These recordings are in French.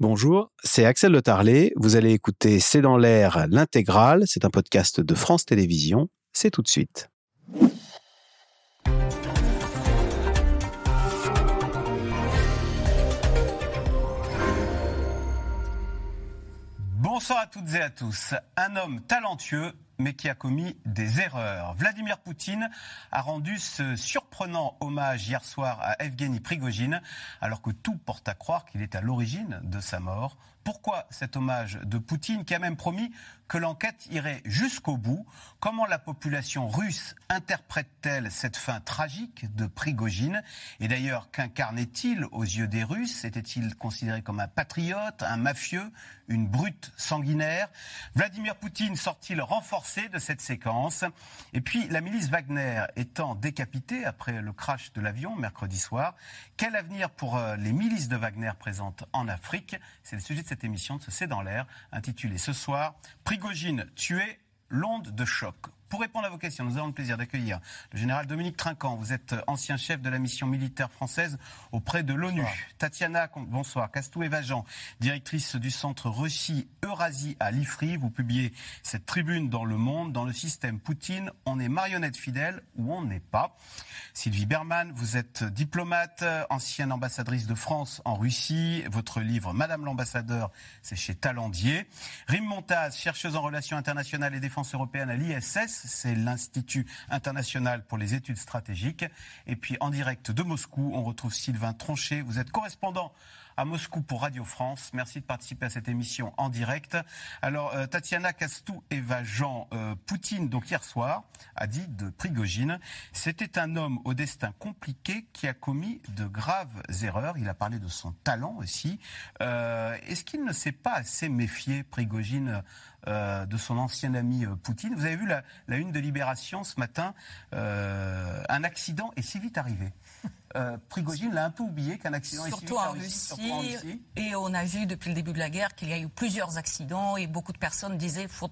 Bonjour, c'est Axel Le Tarlet. Vous allez écouter C'est dans l'air l'intégrale. C'est un podcast de France Télévisions. C'est tout de suite. Bonsoir à toutes et à tous. Un homme talentueux mais qui a commis des erreurs. Vladimir Poutine a rendu ce surprenant hommage hier soir à Evgeny Prigogine, alors que tout porte à croire qu'il est à l'origine de sa mort. Pourquoi cet hommage de Poutine qui a même promis que l'enquête irait jusqu'au bout. Comment la population russe interprète-t-elle cette fin tragique de Prigogine? Et d'ailleurs, qu'incarnait-il aux yeux des Russes? Était-il considéré comme un patriote, un mafieux, une brute sanguinaire? Vladimir Poutine sort-il renforcé de cette séquence? Et puis, la milice Wagner étant décapitée après le crash de l'avion mercredi soir, quel avenir pour euh, les milices de Wagner présentes en Afrique? C'est le sujet de cette émission de ce C'est dans l'air, intitulée ce soir Prigogine tué, l'onde de choc. Pour répondre à vos questions, nous avons le plaisir d'accueillir le général Dominique Trinquant. Vous êtes ancien chef de la mission militaire française auprès de l'ONU. Tatiana, bonsoir. Castou Evajan, directrice du centre Russie-Eurasie à l'IFRI. Vous publiez cette tribune dans Le Monde. Dans le système Poutine, on est marionnette fidèle ou on n'est pas. Sylvie Berman, vous êtes diplomate, ancienne ambassadrice de France en Russie. Votre livre Madame l'ambassadeur, c'est chez Talandier. Rim Montaz, chercheuse en relations internationales et défense européenne à l'ISS c'est l'Institut international pour les études stratégiques. Et puis en direct de Moscou, on retrouve Sylvain Tronchet. Vous êtes correspondant à Moscou pour Radio France. Merci de participer à cette émission en direct. Alors, euh, Tatiana Castou Eva Jean euh, Poutine, donc hier soir, a dit de Prigogine, c'était un homme au destin compliqué qui a commis de graves erreurs. Il a parlé de son talent aussi. Euh, est-ce qu'il ne s'est pas assez méfié, Prigogine, de son ancien ami Poutine? Vous avez vu la, la, une de Libération ce matin, un accident est si vite arrivé. Euh, Prigogine l'a un peu oublié qu'un accident surtout en, Russie, Et on a vu depuis le début de la guerre qu'il y a eu plusieurs accidents et beaucoup de personnes disaient faut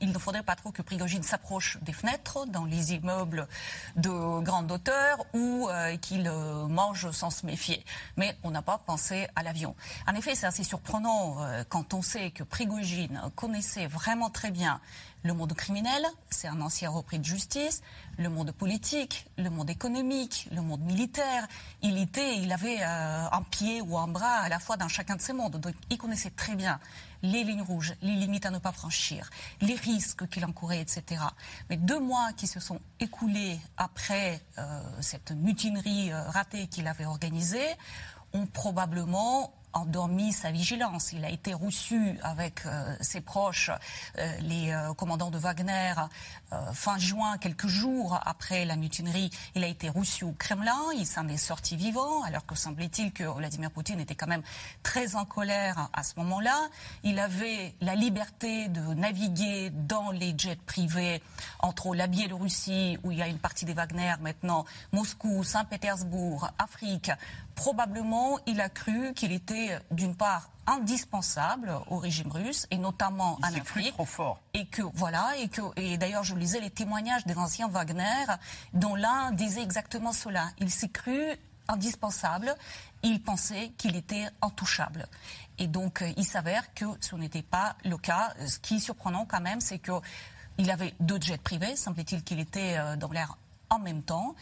il ne faudrait pas trop que Prigogine s'approche des fenêtres dans les immeubles de grande hauteur ou euh, qu'il euh, mange sans se méfier. Mais on n'a pas pensé à l'avion. En effet, c'est assez surprenant quand on sait que Prigogine connaissait vraiment très bien le monde criminel, c'est un ancien repris de justice, le monde politique, le monde économique, le monde militaire. Il était, il avait euh, un pied ou un bras à la fois dans chacun de ces mondes. Donc il connaissait très bien les lignes rouges, les limites à ne pas franchir, les risques qu'il encourait, etc. Mais deux mois qui se sont écoulés après euh, cette mutinerie euh, ratée qu'il avait organisée ont probablement endormi sa vigilance. Il a été reçu avec euh, ses proches, euh, les euh, commandants de Wagner, fin juin, quelques jours après la mutinerie. Il a été reçu au Kremlin. Il s'en est sorti vivant, alors que semblait-il que Vladimir Poutine était quand même très en colère à ce moment-là. Il avait la liberté de naviguer dans les jets privés entre la Biélorussie, où il y a une partie des Wagner maintenant, Moscou, Saint-Pétersbourg, Afrique, probablement il a cru qu'il était d'une part indispensable au régime russe et notamment en Afrique. trop fort. Et que voilà et que et d'ailleurs je lisais les témoignages des anciens Wagner dont l'un disait exactement cela. Il s'est cru indispensable. Il pensait qu'il était intouchable. Et donc il s'avère que ce n'était pas le cas. Ce qui est surprenant quand même, c'est que il avait deux jets privés. Semblait-il qu'il était euh, dans l'air en même temps,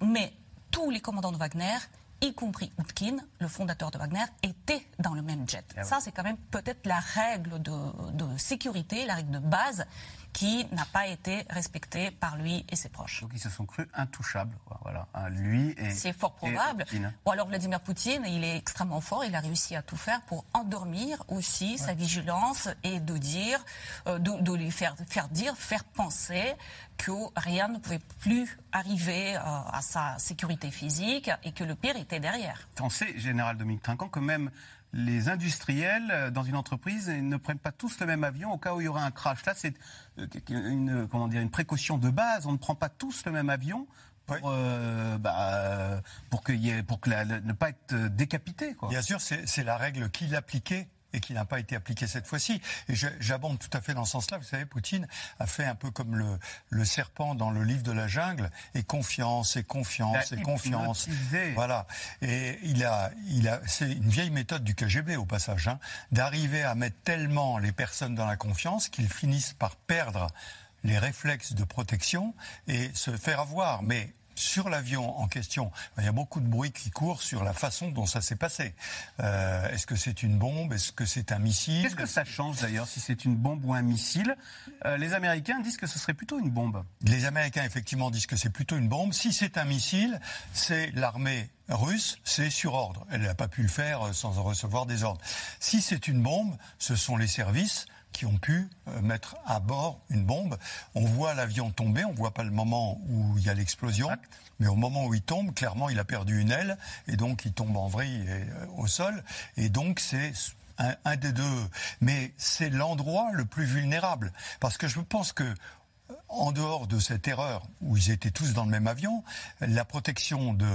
mais tous les commandants de Wagner y compris Utkin, le fondateur de Wagner, était dans le même jet. Ah Ça, c'est quand même peut-être la règle de, de, sécurité, la règle de base qui n'a pas été respectée par lui et ses proches. Donc ils se sont crus intouchables, voilà, hein, lui et. C'est fort probable. Ou alors Vladimir Poutine, il est extrêmement fort, il a réussi à tout faire pour endormir aussi sa vigilance et de dire, euh, de, de, lui faire, faire dire, faire penser que rien ne pouvait plus arriver euh, à sa sécurité physique et que le pire était derrière. On sait, général Dominique Trinquant, que même les industriels euh, dans une entreprise ne prennent pas tous le même avion au cas où il y aura un crash. Là, c'est euh, une, comment dire, une précaution de base. On ne prend pas tous le même avion pour, bah, pour, que, pour que ne pas être décapité. Bien sûr, c'est la règle qu'il appliquait et qui n'a pas été appliqué cette fois-ci. Et j'abonde tout à fait dans ce sens-là. Vous savez, Poutine a fait un peu comme le, le serpent dans le livre de la jungle, et confiance, et confiance, et confiance. Voilà. Et il a, il a, c'est une vieille méthode du KGB au passage, hein, d'arriver à mettre tellement les personnes dans la confiance qu'ils finissent par perdre les réflexes de protection et se faire avoir. Mais sur l'avion en question, il y a beaucoup de bruit qui court sur la façon dont ça s'est passé. Euh, est-ce que c'est une bombe? Est-ce que c'est un missile? Qu'est-ce que ça change d'ailleurs si c'est une bombe ou un missile? Euh, Les Américains disent que ce serait plutôt une bombe. Les Américains effectivement disent que c'est plutôt une bombe. Si c'est un missile, c'est l'armée russe, c'est sur ordre. Elle n'a pas pu le faire sans recevoir des ordres. Si c'est une bombe, ce sont les services qui ont pu euh, mettre à bord une bombe. On voit l'avion tomber, on voit pas le moment où il y a l'explosion, mais au moment où il tombe, clairement, il a perdu une aile et donc il tombe en vrille euh, au sol. Et donc c'est un, un, des deux. Mais c'est l'endroit le plus vulnérable parce que je pense que en dehors de cette erreur où ils étaient tous dans le même avion, la protection de,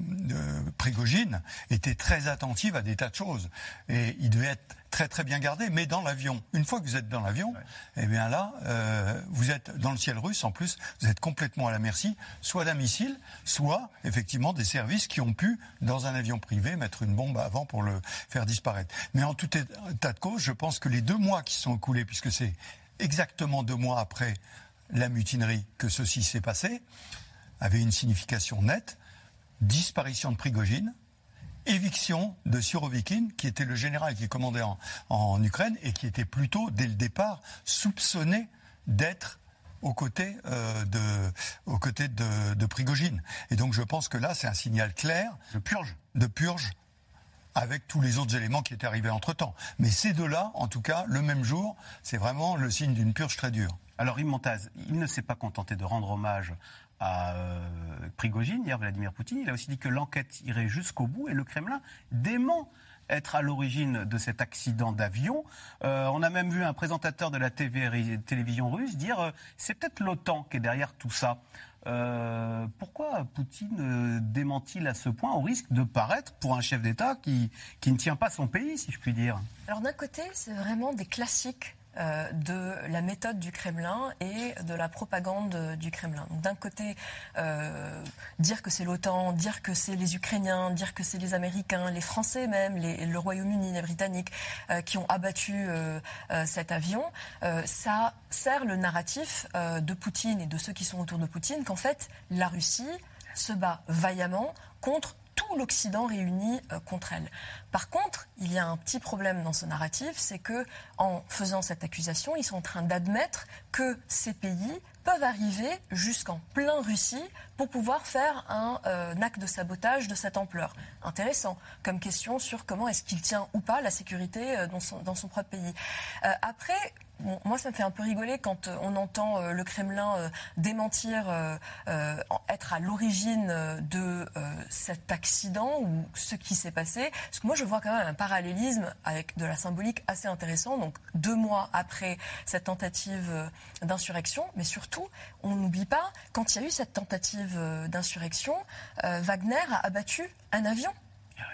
de Prigogine était très attentive à des tas de choses. Et il devait être très très bien gardé, mais dans l'avion. Une fois que vous êtes dans l'avion, eh bien là, euh, vous êtes dans le ciel russe. En plus, vous êtes complètement à la merci, soit d'un missile, soit effectivement des services qui ont pu, dans un avion privé, mettre une bombe avant pour le faire disparaître. Mais en tout état de cause, je pense que les deux mois qui sont écoulés, puisque c'est exactement deux mois après la mutinerie que ceci s'est passé, avait une signification nette. Disparition de Prigogine, éviction de Surovikin, qui était le général qui commandait en, Ukraine et qui était plutôt, dès le départ, soupçonné d'être aux côtés, euh, de, aux côtés de, de, Prigogine. Et donc je pense que là, c'est un signal clair de purge. De purge avec tous les autres éléments qui étaient arrivés entre-temps. Mais ces deux-là, en tout cas, le même jour, c'est vraiment le signe d'une purge très dure. Alors, il ne s'est pas contenté de rendre hommage à euh, Prigogine, hier Vladimir Poutine. Il a aussi dit que l'enquête irait jusqu'au bout et le Kremlin dément être à l'origine de cet accident d'avion. Euh, on a même vu un présentateur de la télévision russe dire euh, c'est peut-être l'OTAN qui est derrière tout ça. pourquoi Poutine dément-il à ce point au risque de paraître pour un chef d'État qui, qui ne tient pas son pays, si je puis dire? Alors d'un côté, c'est vraiment des classiques euh, de la méthode du Kremlin et de la propagande du Kremlin. D'un côté, euh, dire que c'est l'OTAN, dire que c'est les Ukrainiens, dire que c'est les Américains, les Français même, le Royaume-Uni, les Britanniques euh, qui ont abattu cet avion, ça sert le narratif de Poutine et de ceux qui sont autour de Poutine qu'en fait la Russie se bat vaillamment contre tout l'Occident réuni euh, contre elle. Par contre, il y a un petit problème dans ce narratif, c'est que en faisant cette accusation, ils sont en train d'admettre que ces pays peuvent arriver jusqu'en plein Russie pour pouvoir faire un, euh, acte de sabotage de cette ampleur. Intéressant comme question sur comment est-ce qu'il tient ou pas la sécurité euh, dans, son, dans son propre pays. après, moi, ça me fait un peu rigoler quand euh, on entend euh, le Kremlin euh, démentir être à l'origine de cet accident ou ce qui s'est passé. Parce que moi, je vois quand même un parallélisme avec de la symbolique assez intéressant. Donc, deux mois après cette tentative d'insurrection, mais surtout, on n'oublie pas, quand il y a eu cette tentative d'insurrection, Wagner a abattu un avion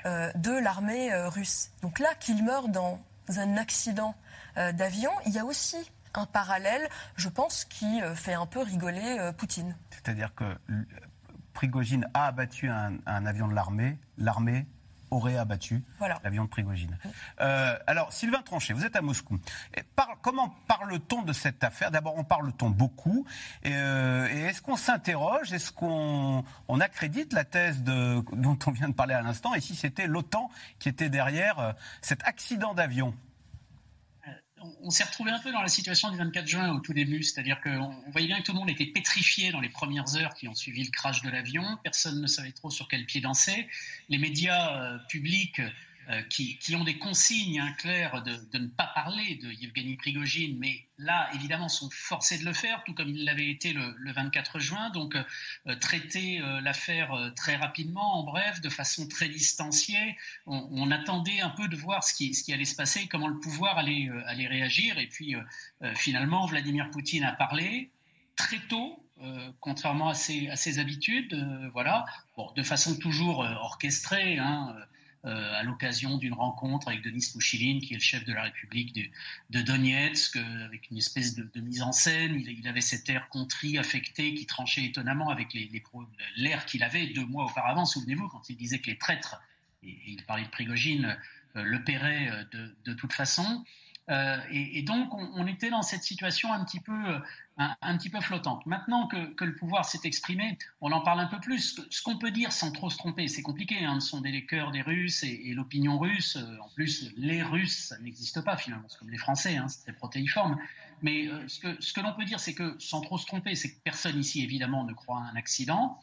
de l'armée russe. Donc là, qu'il meurt dans un accident euh, d'avion, il y a aussi un parallèle, je pense, qui euh, fait un peu rigoler euh, Poutine. C'est-à-dire que Prigogine a abattu un, avion de l'armée, l'armée aurait abattu l'avion de Prigogine. alors, Sylvain Tranchet, vous êtes à Moscou. comment parle-t-on de cette affaire? D'abord, on parle-t-on beaucoup? Et, est-ce qu'on s'interroge? Est-ce qu'on on accrédite la thèse de, dont on vient de parler à l'instant? Et si c'était l'OTAN qui était derrière cet accident d'avion? On s'est retrouvé un peu dans la situation du 24 juin au tout début, c'est-à-dire qu'on voyait bien que tout le monde était pétrifié dans les premières heures qui ont suivi le crash de l'avion, personne ne savait trop sur quel pied danser, les médias euh, publics euh, qui, ont des consignes hein, claires de, ne pas parler de Yevgeny Prigogine, mais là, évidemment, sont forcés de le faire, tout comme ils l'avaient été le, 24 juin. Donc, euh, traiter euh, l'affaire très rapidement, en bref, de façon très distanciée. On, attendait un peu de voir ce qui, allait se passer, comment le pouvoir allait, réagir. Et puis, finalement, Vladimir Poutine a parlé très tôt, contrairement à ses, à ses habitudes, voilà, bon, de façon toujours orchestrée. Hein, à l'occasion d'une rencontre avec Denis Mouchiline, qui est le chef de la République de, Donetsk, avec une espèce de, mise en scène. Il, avait cet air contrit, affecté, qui tranchait étonnamment avec l'air qu'il avait deux mois auparavant, souvenez-vous, quand il disait que les traîtres, et, il parlait de Prigogine, le paieraient de toute façon. Euh, et, donc, on, était dans cette situation un petit peu, euh, flottante. Maintenant que, le pouvoir s'est exprimé, on en parle un peu plus. Ce qu'on peut dire sans trop se tromper, c'est compliqué. Hein, ce sont des cœurs des Russes et, l'opinion russe. Euh, en plus, les Russes, ça n'existe pas finalement. C'est comme les Français, hein, c'est très protéiforme. Mais ce que, ce que l'on peut dire, c'est que sans trop se tromper, c'est que personne ici, évidemment, ne croit à un accident.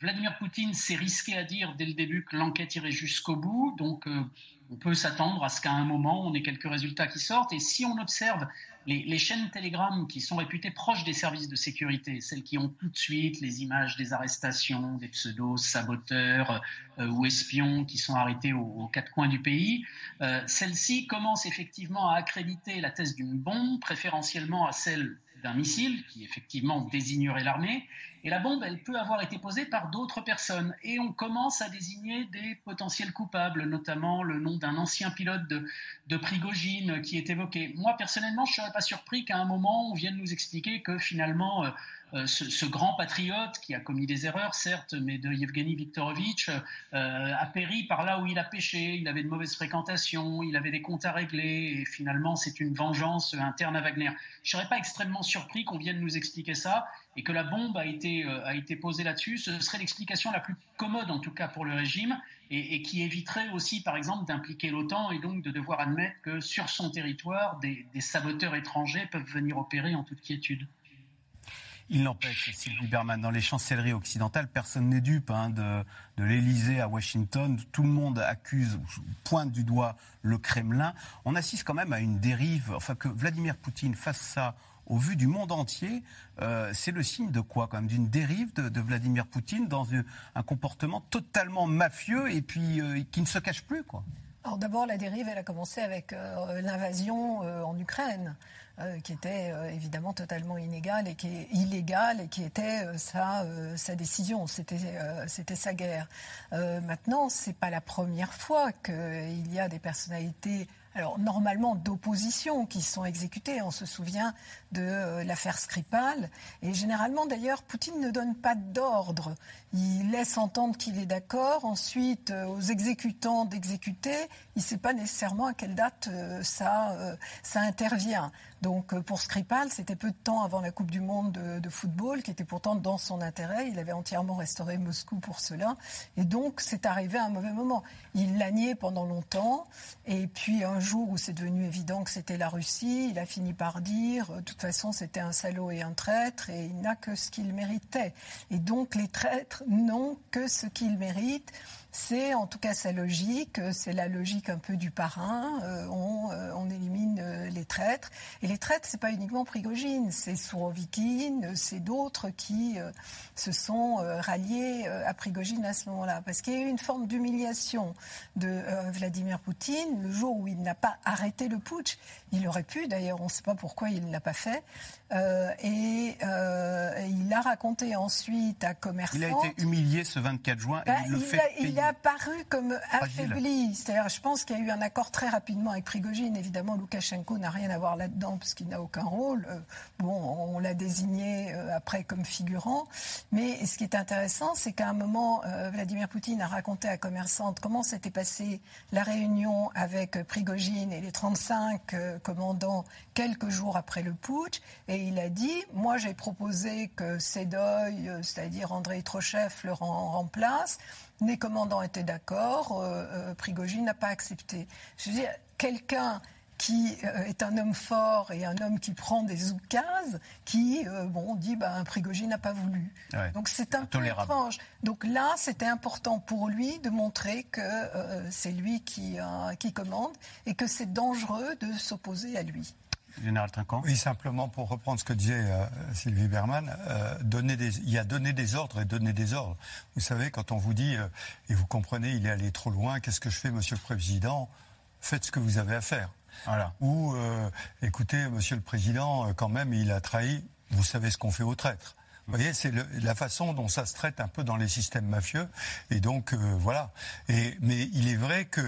Vladimir Poutine s'est risqué à dire dès le début que l'enquête irait jusqu'au bout. Donc, on peut s'attendre à ce qu'à un moment, on ait quelques résultats qui sortent. Et si on observe les, chaînes Telegram qui sont réputées proches des services de sécurité, celles qui ont tout de suite les images des arrestations, des pseudos saboteurs euh, ou espions qui sont arrêtés aux, quatre coins du pays, euh, celles-ci commencent effectivement à accréditer la thèse d'une bombe, préférentiellement à celle d'un missile qui effectivement désignerait l'armée. Et la bombe, elle peut avoir été posée par d'autres personnes. Et on commence à désigner des potentiels coupables, notamment le nom d'un ancien pilote de, de Prigogine qui est évoqué. Moi, personnellement, je ne serais pas surpris qu'à un moment, on vienne nous expliquer que finalement, euh, euh, ce, grand patriote qui a commis des erreurs, certes, mais de Yevgeny Viktorovitch, euh, a péri par là où il a péché. Il avait de mauvaises fréquentations, il avait des comptes à régler, et finalement, c'est une vengeance interne à Wagner. Je ne serais pas extrêmement surpris qu'on vienne nous expliquer ça et que la bombe a été, euh, a été posée là-dessus. Ce serait l'explication la plus commode, en tout cas pour le régime, et, qui éviterait aussi, par exemple, d'impliquer l'OTAN et donc de devoir admettre que sur son territoire, des saboteurs étrangers peuvent venir opérer en toute quiétude. Il n'empêche, Sylvie Berman, dans les chancelleries occidentales, personne n'est dupe hein, de, de l'Élysée à Washington. Tout le monde accuse, pointe du doigt le Kremlin. On assiste quand même à une dérive, enfin que Vladimir Poutine fasse ça au vu du monde entier, euh, c'est le signe de quoi quand même D'une dérive de, Vladimir Poutine dans un comportement totalement mafieux et puis euh, qui ne se cache plus quoi. Alors d'abord, la dérive, elle a commencé avec euh, l'invasion en Ukraine. Qui était évidemment totalement inégale et qui est illégale et qui était sa, sa décision, c'était c'était sa guerre. maintenant, c'est pas la première fois qu'il y a des personnalités alors normalement d'opposition qui sont exécutées. On se souvient de l'affaire Skripal. Et généralement, d'ailleurs, Poutine ne donne pas d'ordre. Il laisse entendre qu'il est d'accord. Ensuite, aux exécutants d'exécuter. Il ne sait pas nécessairement à quelle date ça, ça intervient. Donc euh, pour Skripal, c'était peu de temps avant la Coupe du Monde de, football, qui était pourtant dans son intérêt. Il avait entièrement restauré Moscou pour cela. Et donc c'est arrivé à un mauvais moment. Il l'a nié pendant longtemps. Et puis un jour où c'est devenu évident que c'était la Russie, il a fini par dire, de toute façon c'était un salaud et un traître, et il n'a que ce qu'il méritait. Et donc les traîtres n'ont que ce qu'ils méritent. C'est en tout cas sa logique, c'est la logique un peu du parrain. Euh, euh, on, élimine euh, les traîtres. Et les traîtres, c'est pas uniquement Prigogine, c'est Sourovikine, c'est d'autres qui se sont ralliés à Prigogine à ce moment-là. Parce qu'il y a eu une forme d'humiliation de Vladimir Poutine le jour où il n'a pas arrêté le putsch. Il aurait pu, d'ailleurs, on ne sait pas pourquoi il ne l'a pas fait. Et il a raconté ensuite à Commerçant. Il a été humilié ce 24 juin et bah, il le fait il a paru comme affaibli. C'est-à-dire, je pense qu'il y a eu un accord très rapidement avec Prigogine. Évidemment, Loukachenko n'a rien à voir là-dedans parce qu'il n'a aucun rôle. Euh, bon, on l'a désigné euh, après comme figurant. Mais ce qui est intéressant, c'est qu'à un moment, euh, Vladimir Poutine a raconté à Commerçante comment s'était passée la réunion avec Prigogine et les 35 commandants quelques jours après le putsch. Et il a dit, moi j'ai proposé que Sedoy, c'est-à-dire André Trochev, le remplace. Les commandants étaient d'accord, euh, euh, Prigogine n'a pas accepté. Je veux dire, quelqu'un qui euh, est un homme fort et un homme qui prend des oukases, qui, bon, dit, ben, Prigogine n'a pas voulu. Donc c'est un peu étrange. Donc là, c'était important pour lui de montrer que c'est lui qui, qui commande et que c'est dangereux de s'opposer à lui. Général Trinquant Oui, simplement pour reprendre ce que disait euh, Sylvie Berman, euh, donner des, il y a donner des ordres et donner des ordres. Vous savez, quand on vous dit, euh, et vous comprenez, il est allé trop loin, qu'est-ce que je fais, monsieur le Président? Faites ce que vous avez à faire. Voilà. Ou, écoutez, monsieur le Président, quand même, il a trahi, vous savez ce qu'on fait aux traîtres. Vous voyez, c'est la façon dont ça se traite un peu dans les systèmes mafieux. Et donc, euh, voilà. Et, mais il est vrai que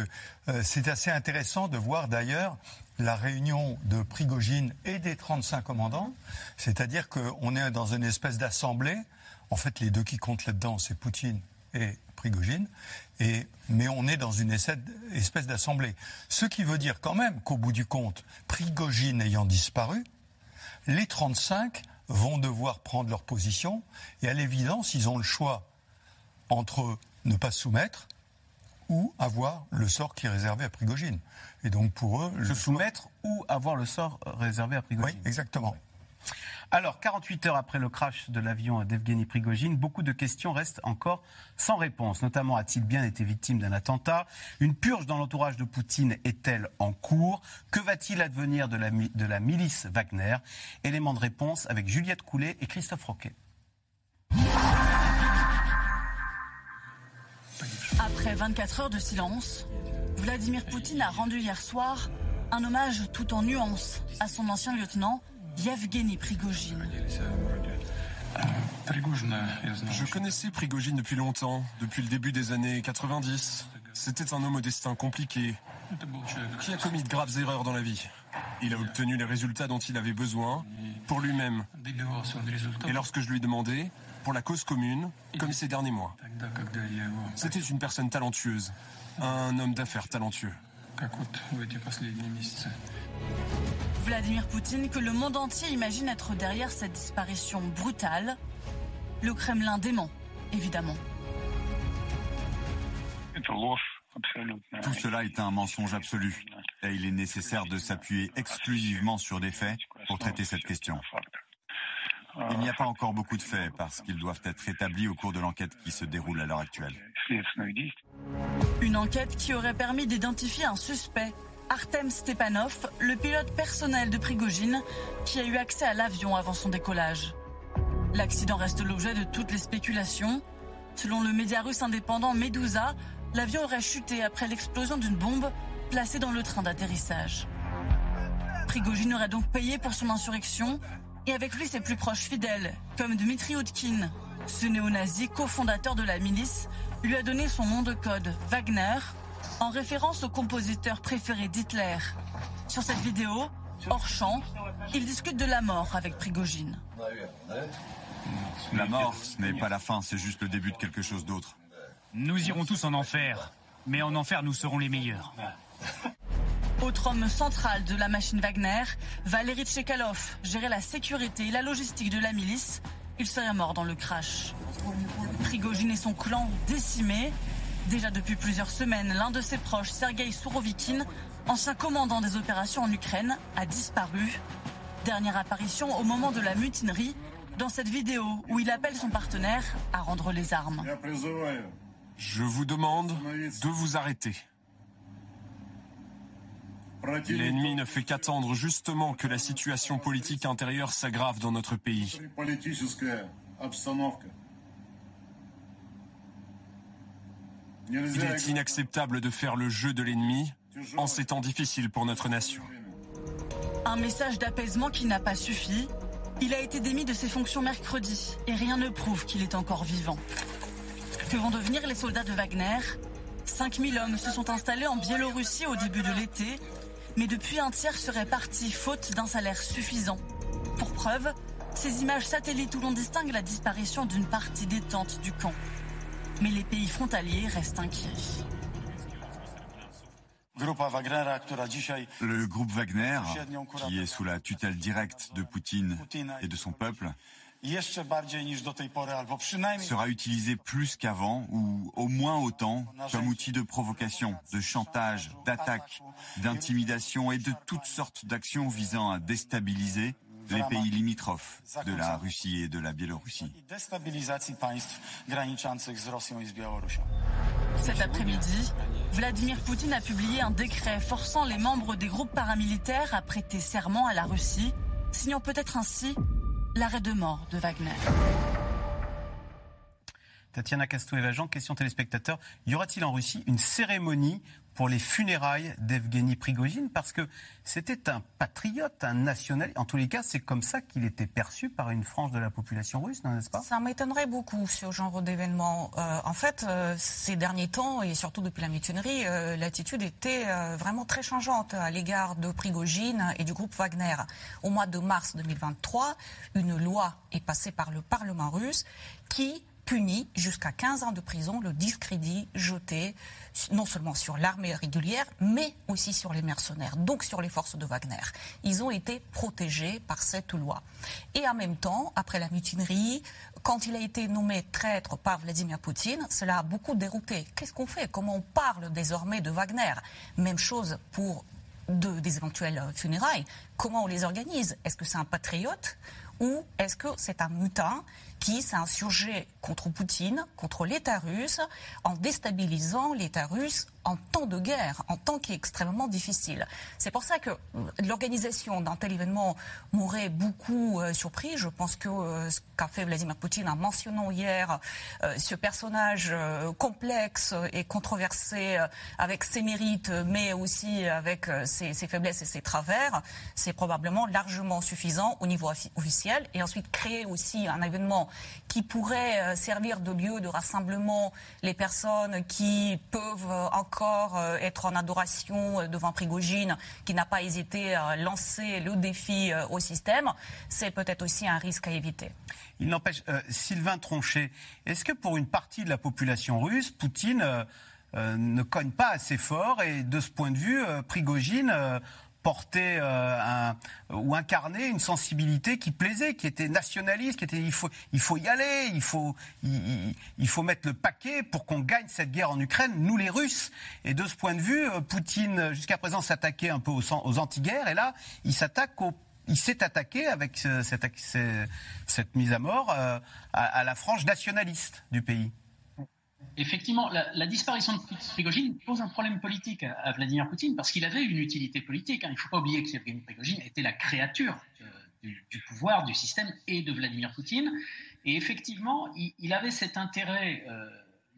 euh, c'est assez intéressant de voir d'ailleurs la réunion de Prigogine et des 35 commandants. C'est-à-dire qu'on est dans une espèce d'assemblée. En fait, les deux qui comptent là-dedans, c'est Poutine et Prigogine. Et, mais on est dans une espèce d'assemblée. Ce qui veut dire quand même qu'au bout du compte, Prigogine ayant disparu, les 35 vont devoir prendre leur position. Et à l'évidence, ils ont le choix entre ne pas se soumettre ou avoir le sort qui est réservé à Prigogine. Et donc pour eux... Se soumettre ou avoir le sort réservé à Prigogine. Oui, exactement. Alors, 48 heures après le crash de l'avion d'Evgeny Prigogine, beaucoup de questions restent encore sans réponse. Notamment, a-t-il bien été victime d'un attentat? Une purge dans l'entourage de Poutine est-elle en cours? Que va-t-il advenir de la, de la milice Wagner? Élément de réponse avec Juliette Coulet et Christophe Roquet. Après 24 heures de silence, Vladimir Poutine a rendu hier soir un hommage tout en nuances à son ancien lieutenant Yevgeny Prigogine. Je connaissais Prigogine depuis longtemps, depuis le début des années 90. C'était un homme au destin compliqué, qui a commis de graves erreurs dans la vie. Il a obtenu les résultats dont il avait besoin, pour lui-même. Et lorsque je lui demandais, pour la cause commune, comme ces derniers mois. C'était une personne talentueuse, un homme d'affaires talentueux. Vladimir Poutine, que le monde entier imagine être derrière cette disparition brutale. Le Kremlin dément, évidemment. Tout cela est un mensonge absolu et il est nécessaire de s'appuyer exclusivement sur des faits pour traiter cette question. Il n'y a pas encore beaucoup de faits parce qu'ils doivent être établis au cours de l'enquête qui se déroule à l'heure actuelle. Une enquête qui aurait permis d'identifier un suspect Artem Stepanov, le pilote personnel de Prigogine, qui a eu accès à l'avion avant son décollage. L'accident reste l'objet de toutes les spéculations. Selon le média russe indépendant Medusa, l'avion aurait chuté après l'explosion d'une bombe placée dans le train d'atterrissage. Prigogine aurait donc payé pour son insurrection, et avec lui ses plus proches fidèles, comme Dmitri Utkin. Ce néo-nazi, cofondateur de la milice, lui a donné son nom de code Wagner, en référence au compositeur préféré d'Hitler. Sur cette vidéo, hors champ, il discute de la mort avec Prigogine. La mort, ce n'est pas la fin, c'est juste le début de quelque chose d'autre. Nous irons tous en enfer, mais en enfer nous serons les meilleurs. Autre homme central de la machine Wagner, Valéry Tchekalov gérait la sécurité et la logistique de la milice. Il serait mort dans le crash. Prigogine et son clan décimés. Déjà depuis plusieurs semaines, l'un de ses proches, Sergei Sourovikine, ancien commandant des opérations en Ukraine, a disparu. Dernière apparition au moment de la mutinerie, dans cette vidéo où il appelle son partenaire à rendre les armes. Je vous demande de vous arrêter. L'ennemi ne fait qu'attendre justement que la situation politique intérieure s'aggrave dans notre pays. Il est inacceptable de faire le jeu de l'ennemi en ces temps difficiles pour notre nation. Un message d'apaisement qui n'a pas suffi. Il a été démis de ses fonctions mercredi et rien ne prouve qu'il est encore vivant. Que vont devenir les soldats de Wagner? 5000 hommes se sont installés en Biélorussie au début de l'été, mais depuis un tiers serait parti faute d'un salaire suffisant. Pour preuve, ces images satellites où l'on distingue la disparition d'une partie détente du camp mais les pays frontaliers restent inquiets. Le groupe Wagner, qui est sous la tutelle directe de Poutine et de son peuple, sera utilisé plus qu'avant, ou au moins autant, comme outil de provocation, de chantage, d'attaque, d'intimidation et de toutes sortes d'actions visant à déstabiliser les pays limitrophes de la Russie et de la Biélorussie. Cet après-midi, Vladimir Poutine a publié un décret forçant les membres des groupes paramilitaires à prêter serment à la Russie, signant peut-être ainsi l'arrêt de mort de Wagner. Tatiana Casto-Evajan, question téléspectateur. Y aura-t-il en Russie une cérémonie pour les funérailles d'Evgeny Prigogine parce que c'était un patriote, un nationaliste. En tous les cas, c'est comme ça qu'il était perçu par une frange de la population russe, n'est-ce pas? Ça m'étonnerait beaucoup, ce genre d'événement. Euh, en fait, euh, ces derniers temps, et surtout depuis la mutinerie, euh, l'attitude était vraiment très changeante à l'égard de Prigogine et du groupe Wagner. Au mois de mars 2023, une loi est passée par le Parlement russe qui punit jusqu'à 15 ans de prison le discrédit jeté non seulement sur l'armée régulière, mais aussi sur les mercenaires, donc sur les forces de Wagner. Ils ont été protégés par cette loi. Et en même temps, après la mutinerie, quand il a été nommé traître par Vladimir Poutine, cela a beaucoup dérouté. Qu'est-ce qu'on fait? Comment on parle désormais de Wagner? Même chose pour des éventuelles funérailles. Comment on les organise? Est-ce que c'est un patriote ou est-ce que c'est un mutin qui s'est contre Poutine, contre l'État russe, en déstabilisant l'État russe en temps de guerre, en temps qui est extrêmement difficile. C'est pour ça que l'organisation d'un tel événement m'aurait beaucoup euh, surpris. Je pense que euh, ce qu'a fait Vladimir Poutine en mentionnant hier euh, ce personnage complexe et controversé avec ses mérites, mais aussi avec ses, ses faiblesses et ses travers, c'est probablement largement suffisant au niveau officiel. Et ensuite créer aussi un événement qui pourrait servir de lieu de rassemblement les personnes qui peuvent encore encore euh, être en adoration euh, devant Prigogine, qui n'a pas hésité à lancer le défi euh, au système, c'est peut-être aussi un risque à éviter. Il n'empêche, Sylvain Tronchet, est-ce que pour une partie de la population russe, Poutine ne cogne pas assez fort et de ce point de vue, Prigogine porter euh, ou incarner une sensibilité qui plaisait, qui était nationaliste, qui était il faut il faut y aller, il faut il, faut mettre le paquet pour qu'on gagne cette guerre en Ukraine, nous les Russes. Et de ce point de vue, euh, Poutine jusqu'à présent s'attaquait un peu aux, anti-guerres. Et là il s'attaque il s'est attaqué avec cette, cette, mise à mort euh, à la frange nationaliste du pays effectivement, la, disparition de Prigogine pose un problème politique à, Vladimir Poutine parce qu'il avait une utilité politique. Hein. Il ne faut pas oublier que Yevgeny Prigogine était la créature euh, du, pouvoir, du système et de Vladimir Poutine. Et effectivement, il, avait cet intérêt, euh,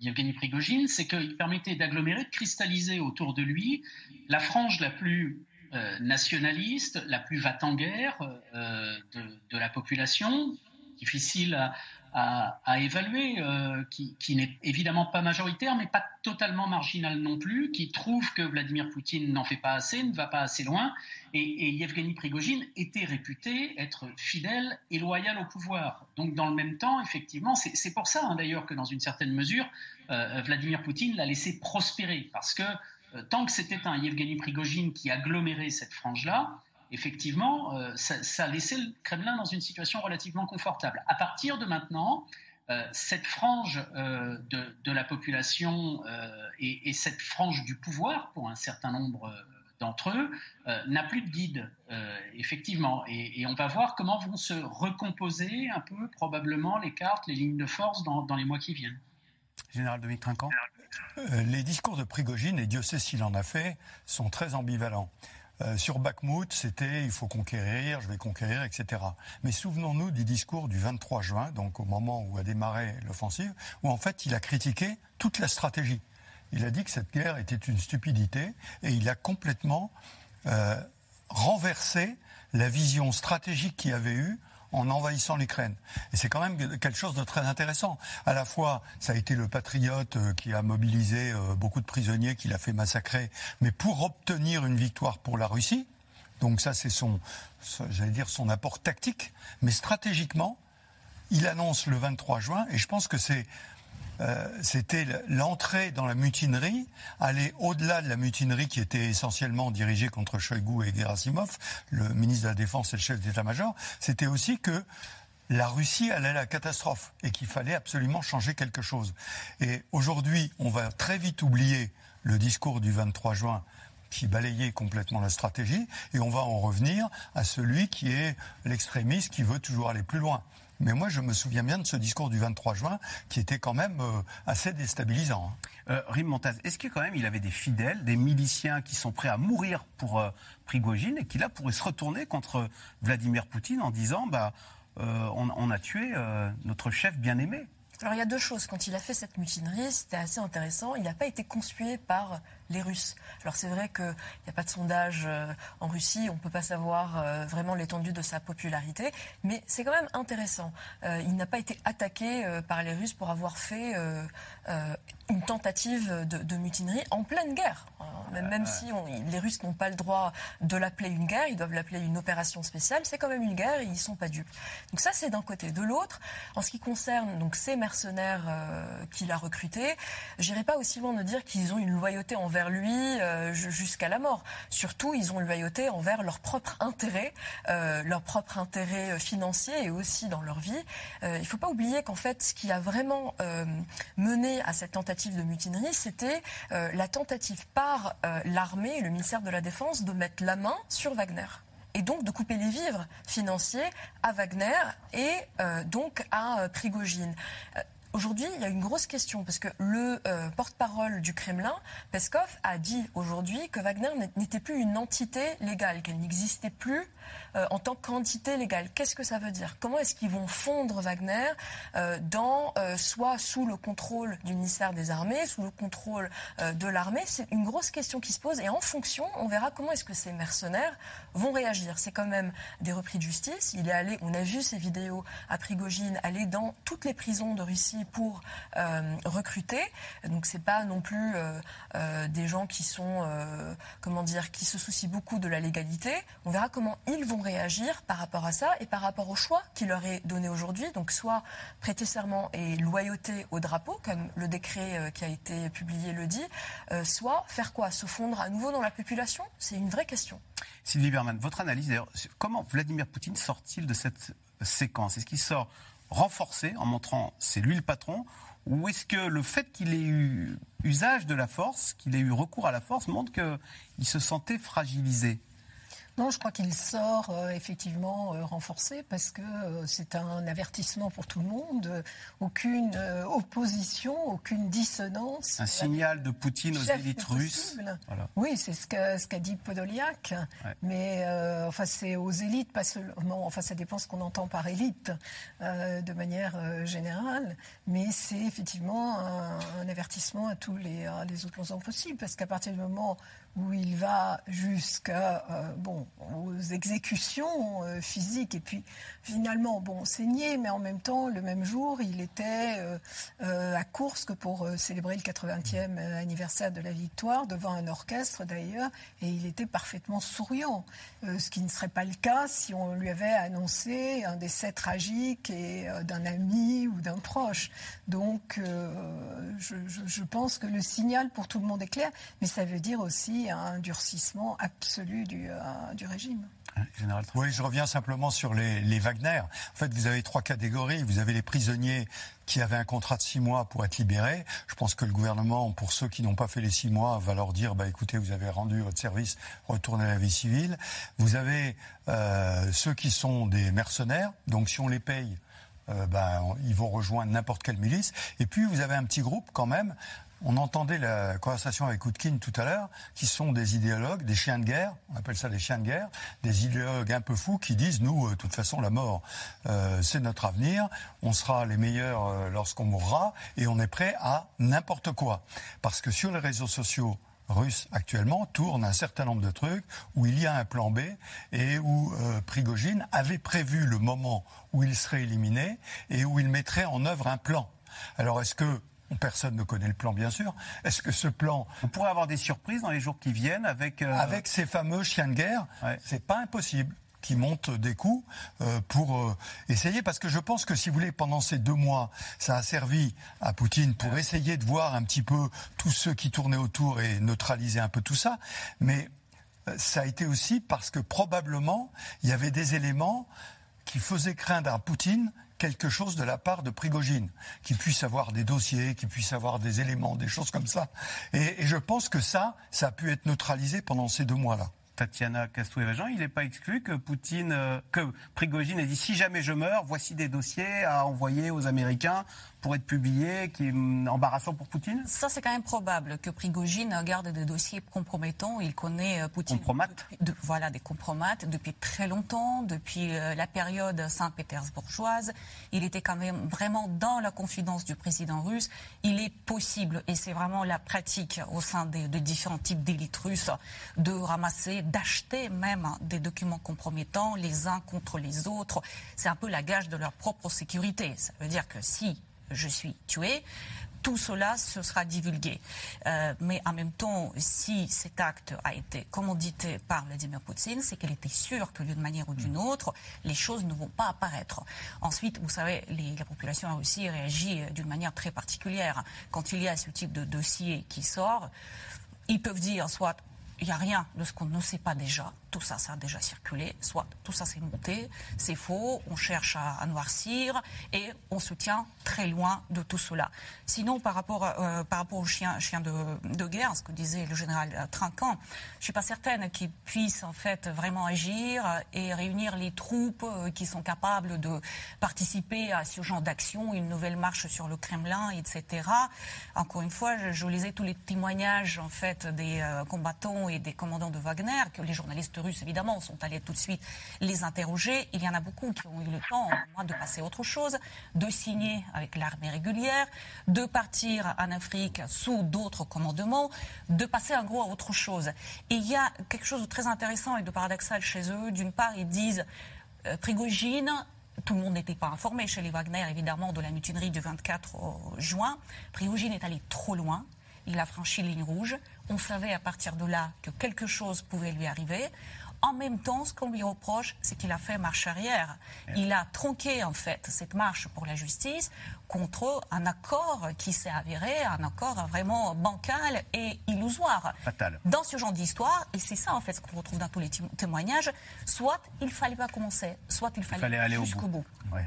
Yevgeny Prigogine, c'est qu'il permettait d'agglomérer, de cristalliser autour de lui la frange la plus euh, nationaliste, la plus va-t-en-guerre euh, de, de, la population, difficile à, à, évaluer, euh, qui, n'est évidemment pas majoritaire, mais pas totalement marginal non plus, qui trouve que Vladimir Poutine n'en fait pas assez, ne va pas assez loin, et, Yevgeny Prigogine était réputé être fidèle et loyal au pouvoir. Donc dans le même temps, effectivement, c'est pour ça hein, d'ailleurs que dans une certaine mesure, euh, Vladimir Poutine l'a laissé prospérer, parce que euh, tant que c'était un Yevgeny Prigogine qui agglomérait cette frange-là, effectivement, euh, ça, a laissé le Kremlin dans une situation relativement confortable. À partir de maintenant, euh, cette frange euh, de, la population et, cette frange du pouvoir, pour un certain nombre d'entre eux, n'a plus de guide, effectivement. Et, on va voir comment vont se recomposer un peu, probablement, les cartes, les lignes de force dans, dans les mois qui viennent. Général Dominique Trinquant Les discours de Prigogine, et Dieu sait s'il en a fait, sont très ambivalents. Euh, sur Bakhmut, c'était il faut conquérir, je vais conquérir, etc. Mais souvenons-nous du discours du 23 juin, donc au moment où a démarré l'offensive, où en fait il a critiqué toute la stratégie. Il a dit que cette guerre était une stupidité et il a complètement euh, renversé la vision stratégique qu'il avait eue en envahissant l'Ukraine. Et c'est quand même quelque chose de très intéressant. À la fois, ça a été le patriote euh, qui a mobilisé euh, beaucoup de prisonniers, qui l'a fait massacrer, mais pour obtenir une victoire pour la Russie. Donc ça, c'est son, j'allais dire, son apport tactique. Mais stratégiquement, il annonce le 23 juin, et je pense que c'est euh, c'était l'entrée dans la mutinerie, aller au-delà de la mutinerie qui était essentiellement dirigée contre Shoigu et Gerasimov, le ministre de la Défense et le chef d'état-major, c'était aussi que la Russie allait à la catastrophe et qu'il fallait absolument changer quelque chose. Et aujourd'hui, on va très vite oublier le discours du 23 juin qui balayait complètement la stratégie, et on va en revenir à celui qui est l'extrémiste qui veut toujours aller plus loin. Mais moi, je me souviens bien de ce discours du 23 juin qui était quand même euh, assez déstabilisant. Hein. Euh, Rim Montaz, est-ce que quand même il avait des fidèles, des miliciens qui sont prêts à mourir pour euh, Prigogine et qui là pourraient se retourner contre Vladimir Poutine en disant bah, euh, on, on, a tué notre chef bien-aimé? Alors il y a deux choses. Quand il a fait cette mutinerie, c'était assez intéressant. Il n'a pas été conspué par les Russes. Alors c'est vrai qu'il n'y a pas de sondage euh, en Russie, on ne peut pas savoir euh, vraiment l'étendue de sa popularité, mais c'est quand même intéressant. Euh, il n'a pas été attaqué par les Russes pour avoir fait une tentative de, mutinerie en pleine guerre. Même, même si les Russes n'ont pas le droit de l'appeler une guerre, ils doivent l'appeler une opération spéciale, c'est quand même une guerre et ils ne sont pas dupes. Donc ça c'est d'un côté. De l'autre, en ce qui concerne donc ces mercenaires qu'il a recrutés, j'irai pas aussi loin de dire qu'ils ont une loyauté envers lui euh, jusqu'à la mort. Surtout, ils ont loyauté envers leur propre intérêt, euh, leur propre intérêt euh, financier et aussi dans leur vie. il ne faut pas oublier qu'en fait, ce qui a vraiment mené à cette tentative de mutinerie, c'était la tentative par l'armée et le ministère de la Défense de mettre la main sur Wagner et donc de couper les vivres financiers à Wagner et donc à Prigogine. Aujourd'hui, il y a une grosse question parce que le euh, porte-parole du Kremlin, Peskov, a dit aujourd'hui que Wagner n'était plus une entité légale, qu'elle n'existait plus euh, en tant qu'entité légale. Qu'est-ce que ça veut dire? Comment est-ce qu'ils vont fondre Wagner euh, dans soit sous le contrôle du ministère des Armées, sous le contrôle de l'armée? C'est une grosse question qui se pose et en fonction, on verra comment est-ce que ces mercenaires vont réagir. C'est quand même des repris de justice. Il est allé, on a vu ces vidéos à Prigogine, aller dans toutes les prisons de Russie pour euh, recruter. Donc c'est pas non plus euh, euh, des gens qui sont, comment dire, qui se soucient beaucoup de la légalité. On verra comment ils vont réagir par rapport à ça et par rapport au choix qui leur est donné aujourd'hui. Donc soit prêter serment et loyauté au drapeau, comme le décret qui a été publié le dit, soit faire quoi? Se fondre à nouveau dans la population? C'est une vraie question. Sylvie Berman, votre analyse d'ailleurs, comment Vladimir Poutine sort-il de cette séquence? Est-ce qu'il sort renforcé en montrant c'est lui le patron? Ou est-ce que le fait qu'il ait eu usage de la force, qu'il ait eu recours à la force, montre qu'il se sentait fragilisé? Non, je crois qu'il sort euh, effectivement euh, renforcé parce que euh, c'est un avertissement pour tout le monde. aucune opposition, aucune dissonance. Un signal de Poutine aux élites russes. Oui, c'est ce qu'a ce dit Podoliak. Mais enfin, c'est aux élites, pas seulement. Enfin, ça dépend ce qu'on entend par élite de manière générale. Mais c'est effectivement un, avertissement à tous les, les opposants possibles parce qu'à partir du moment où il va jusqu'à euh, bon aux exécutions euh, physiques. Et puis finalement bon saigner mais en même temps le même jour il était euh, à Kursk pour célébrer le 80e anniversaire de la victoire devant un orchestre d'ailleurs et il était parfaitement souriant. Ce qui ne serait pas le cas si on lui avait annoncé un décès tragique et d'un ami ou d'un proche. Donc je pense que le signal pour tout le monde est clair mais ça veut dire aussi un durcissement absolu du, euh, du régime. Général. Oui, je reviens simplement sur les, les, Wagner. En fait, vous avez trois catégories. Vous avez les prisonniers qui avaient un contrat de six mois pour être libérés. Je pense que le gouvernement, pour ceux qui n'ont pas fait les six mois, va leur dire bah, écoutez, vous avez rendu votre service, retournez à la vie civile. Vous avez euh, ceux qui sont des mercenaires. Donc, si on les paye, euh, bah, ils vont rejoindre n'importe quelle milice. Et puis, vous avez un petit groupe quand même on entendait la conversation avec Koutkin tout à l'heure, qui sont des idéologues, des chiens de guerre, on appelle ça des chiens de guerre, des idéologues un peu fous qui disent, nous, euh, de toute façon, la mort, euh, c'est notre avenir, on sera les meilleurs euh, lorsqu'on mourra, et on est prêt à n'importe quoi. Parce que sur les réseaux sociaux, russes actuellement tournent un certain nombre de trucs où il y a un plan B et où Prigogine avait prévu le moment où il serait éliminé et où il mettrait en œuvre un plan. Alors est-ce que Personne ne connaît le plan, bien sûr. Est-ce que ce plan... On pourrait avoir des surprises dans les jours qui viennent avec... Euh, avec ces fameux chiens de guerre C'est pas impossible qui montent des coups euh, pour euh, essayer, parce que je pense que si vous voulez, pendant ces deux mois, ça a servi à Poutine pour essayer de voir un petit peu tous ceux qui tournaient autour et neutraliser un peu tout ça, mais ça a été aussi parce que probablement il y avait des éléments qui faisaient craindre à Poutine quelque chose de la part de Prigogine, qui puisse avoir des dossiers, qui puisse avoir des éléments, des choses comme ça. Et, je pense que ça, ça a pu être neutralisé pendant ces deux mois-là. Tatiana Castoué-Vajan, il n'est pas exclu que Poutine, euh, que Prigogine ait dit si jamais je meurs, voici des dossiers à envoyer aux Américains pour être publiés, qui est embarrassant pour Poutine Ça, c'est quand même probable que Prigogine garde des dossiers compromettants. Il connaît euh, Poutine. Compromates Voilà, des compromates depuis très longtemps, depuis euh, la période saint-pétersbourgeoise. Il était quand même vraiment dans la confidence du président russe. Il est possible, et c'est vraiment la pratique au sein des, de différents types d'élites russes, de ramasser, d'acheter même des documents compromettants les uns contre les autres. C'est un peu la gage de leur propre sécurité. Ça veut dire que si je suis tué, tout cela se sera divulgué. Euh, mais en même temps, si cet acte a été commandité par Vladimir Poutine, c'est qu'il était sûr que d'une manière ou d'une autre, les choses ne vont pas apparaître. Ensuite, vous savez, les, la population en Russie réagit d'une manière très particulière. Quand il y a ce type de dossier qui sort, ils peuvent dire soit il n'y a rien de ce qu'on ne sait pas déjà. Tout ça, ça a déjà circulé. Soit tout ça, c'est monté, c'est faux, on cherche à, noircir et on se tient très loin de tout cela. Sinon, par rapport, euh, par rapport aux chiens, de, guerre, ce que disait le général Trinquant, je ne suis pas certaine qu'ils puissent en fait vraiment agir et réunir les troupes euh, qui sont capables de participer à ce genre d'action, une nouvelle marche sur le Kremlin, etc. Encore une fois, je, lisais tous les témoignages en fait des euh, combattants des commandants de Wagner, que les journalistes russes, évidemment, sont allés tout de suite les interroger. Il y en a beaucoup qui ont eu le temps, au moins, de passer à autre chose, de signer avec l'armée régulière, de partir en Afrique sous d'autres commandements, de passer en gros à autre chose. Et il y a quelque chose de très intéressant et de paradoxal chez eux. D'une part, ils disent euh, Prigogine, tout le monde n'était pas informé chez les Wagner, évidemment, de la mutinerie du 24 juin. Prigogine est allé trop loin. Il a franchi ligne rouge. On savait à partir de là que quelque chose pouvait lui arriver. En même temps, ce qu'on lui reproche, c'est qu'il a fait marche arrière. Il a tronqué, en fait, cette marche pour la justice contre un accord qui s'est avéré un accord vraiment bancal et illusoire. Fatal. Dans ce genre d'histoire, et c'est ça, en fait, ce qu'on retrouve dans tous les témoignages, soit il fallait pas commencer, soit il fallait, il fallait aller jusqu'au bout. bout. Ouais.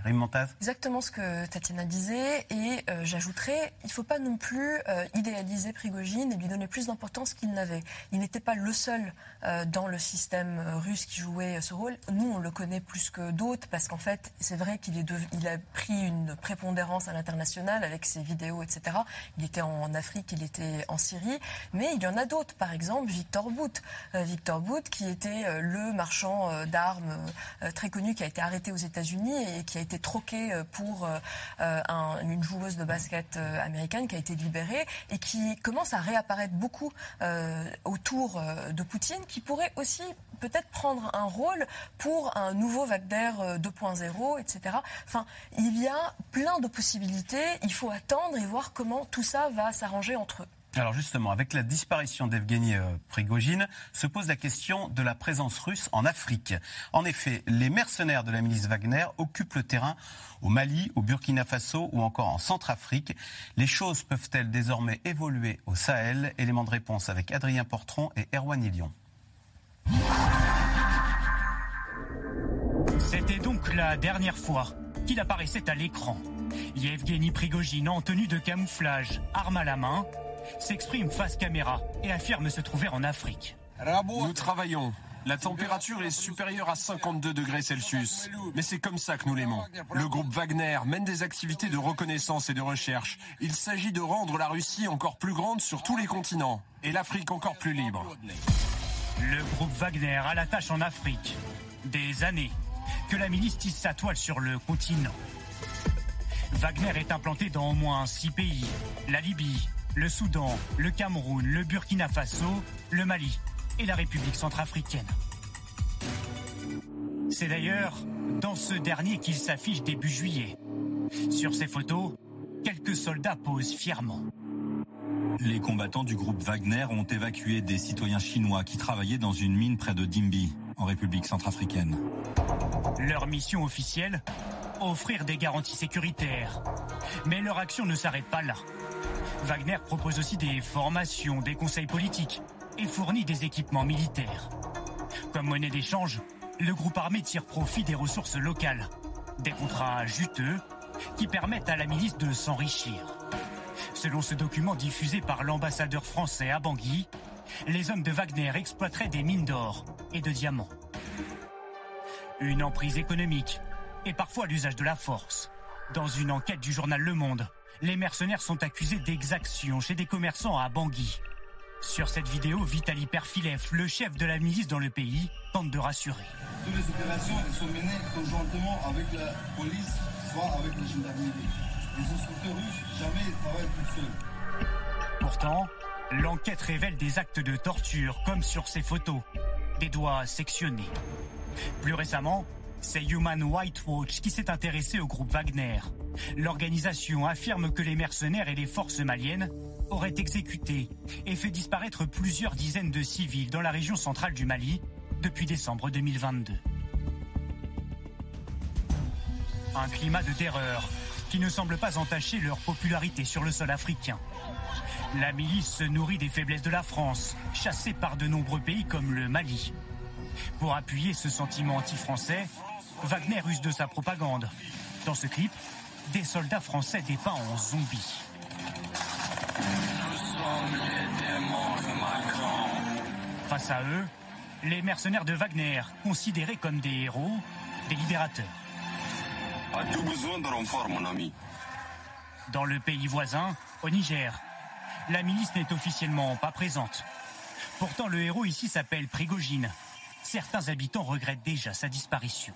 Exactement ce que Tatiana disait, et euh, j'ajouterais, il ne faut pas non plus euh, idéaliser Prigogine et lui donner plus d'importance qu'il n'avait. Il n'était pas le seul euh, dans le système russe qui jouait ce rôle. Nous, on le connaît plus que d'autres, parce qu'en fait, c'est vrai qu'il il a pris une prépondérance à l'international avec ses vidéos, etc. Il était en Afrique, il était en Syrie, mais il y en a d'autres. Par exemple, Victor Bout. Victor Bout, qui était le marchand d'armes très connu, qui a été arrêté aux États-Unis et qui a été troqué pour un, une joueuse de basket américaine qui a été libérée et qui commence à réapparaître beaucoup autour de Poutine, qui pourrait aussi peut-être prendre un rôle pour un nouveau Wagner 2.0, etc. Enfin, il y a plein de possibilités. Il faut attendre et voir comment tout ça va s'arranger entre eux. Alors justement, avec la disparition d'Evgeny Prigogine, se pose la question de la présence russe en Afrique. En effet, les mercenaires de la milice Wagner occupent le terrain au Mali, au Burkina Faso ou encore en Centrafrique. Les choses peuvent-elles désormais évoluer au Sahel? Élément de réponse avec Adrien Portron et Erwan Ilion. C'était donc la dernière fois qu'il apparaissait à l'écran. Yevgeny Prigogine, en tenue de camouflage, arme à la main, s'exprime face caméra et affirme se trouver en Afrique. Nous travaillons. La température est supérieure à 52 degrés Celsius. Mais c'est comme ça que nous l'aimons. Le groupe Wagner mène des activités de reconnaissance et de recherche. Il s'agit de rendre la Russie encore plus grande sur tous les continents et l'Afrique encore plus libre. Le groupe Wagner a la tâche en Afrique. Des années que la milice tisse sa toile sur le continent. Wagner est implanté dans au moins six pays. La Libye, le Soudan, le Cameroun, le Burkina Faso, le Mali et la République centrafricaine. C'est d'ailleurs dans ce dernier qu'il s'affiche début juillet. Sur ces photos, quelques soldats posent fièrement. Les combattants du groupe Wagner ont évacué des citoyens chinois qui travaillaient dans une mine près de Dimbi, en République centrafricaine. Leur mission officielle Offrir des garanties sécuritaires. Mais leur action ne s'arrête pas là. Wagner propose aussi des formations, des conseils politiques et fournit des équipements militaires. Comme monnaie d'échange, le groupe armé tire profit des ressources locales. Des contrats juteux qui permettent à la milice de s'enrichir. Selon ce document diffusé par l'ambassadeur français à Bangui, les hommes de Wagner exploiteraient des mines d'or et de diamants. Une emprise économique et parfois l'usage de la force. Dans une enquête du journal Le Monde, les mercenaires sont accusés d'exactions chez des commerçants à Bangui. Sur cette vidéo, Vitali Perfilev, le chef de la milice dans le pays, tente de rassurer. Toutes les opérations sont menées conjointement avec la police, soit avec la gendarmerie. Les instructeurs russes, jamais travaillent seuls. Pourtant, l'enquête révèle des actes de torture, comme sur ces photos. Des doigts sectionnés. Plus récemment, c'est Human White Watch qui s'est intéressé au groupe Wagner. L'organisation affirme que les mercenaires et les forces maliennes auraient exécuté et fait disparaître plusieurs dizaines de civils dans la région centrale du Mali depuis décembre 2022. Un climat de terreur qui ne semble pas entacher leur popularité sur le sol africain. La milice se nourrit des faiblesses de la France, chassée par de nombreux pays comme le Mali. Pour appuyer ce sentiment anti-français, Wagner use de sa propagande. Dans ce clip, des soldats français dépeints en zombies. Face à eux, les mercenaires de Wagner, considérés comme des héros, des libérateurs. Besoin de renfort, mon ami Dans le pays voisin, au Niger, la milice n'est officiellement pas présente. Pourtant, le héros ici s'appelle Prigogine. Certains habitants regrettent déjà sa disparition.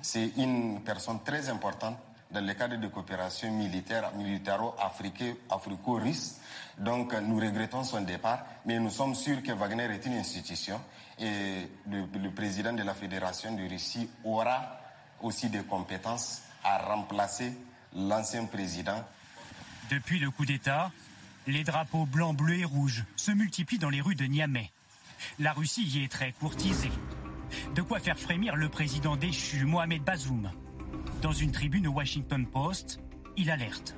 C'est une personne très importante dans le cadre de coopération militaire, militaro-africo-russe. Donc nous regrettons son départ, mais nous sommes sûrs que Wagner est une institution et le, le président de la Fédération de Russie aura aussi des compétences à remplacer l'ancien président. Depuis le coup d'État, les drapeaux blancs, bleus et rouges se multiplient dans les rues de Niamey. La Russie y est très courtisée. De quoi faire frémir le président déchu Mohamed Bazoum. Dans une tribune au Washington Post, il alerte.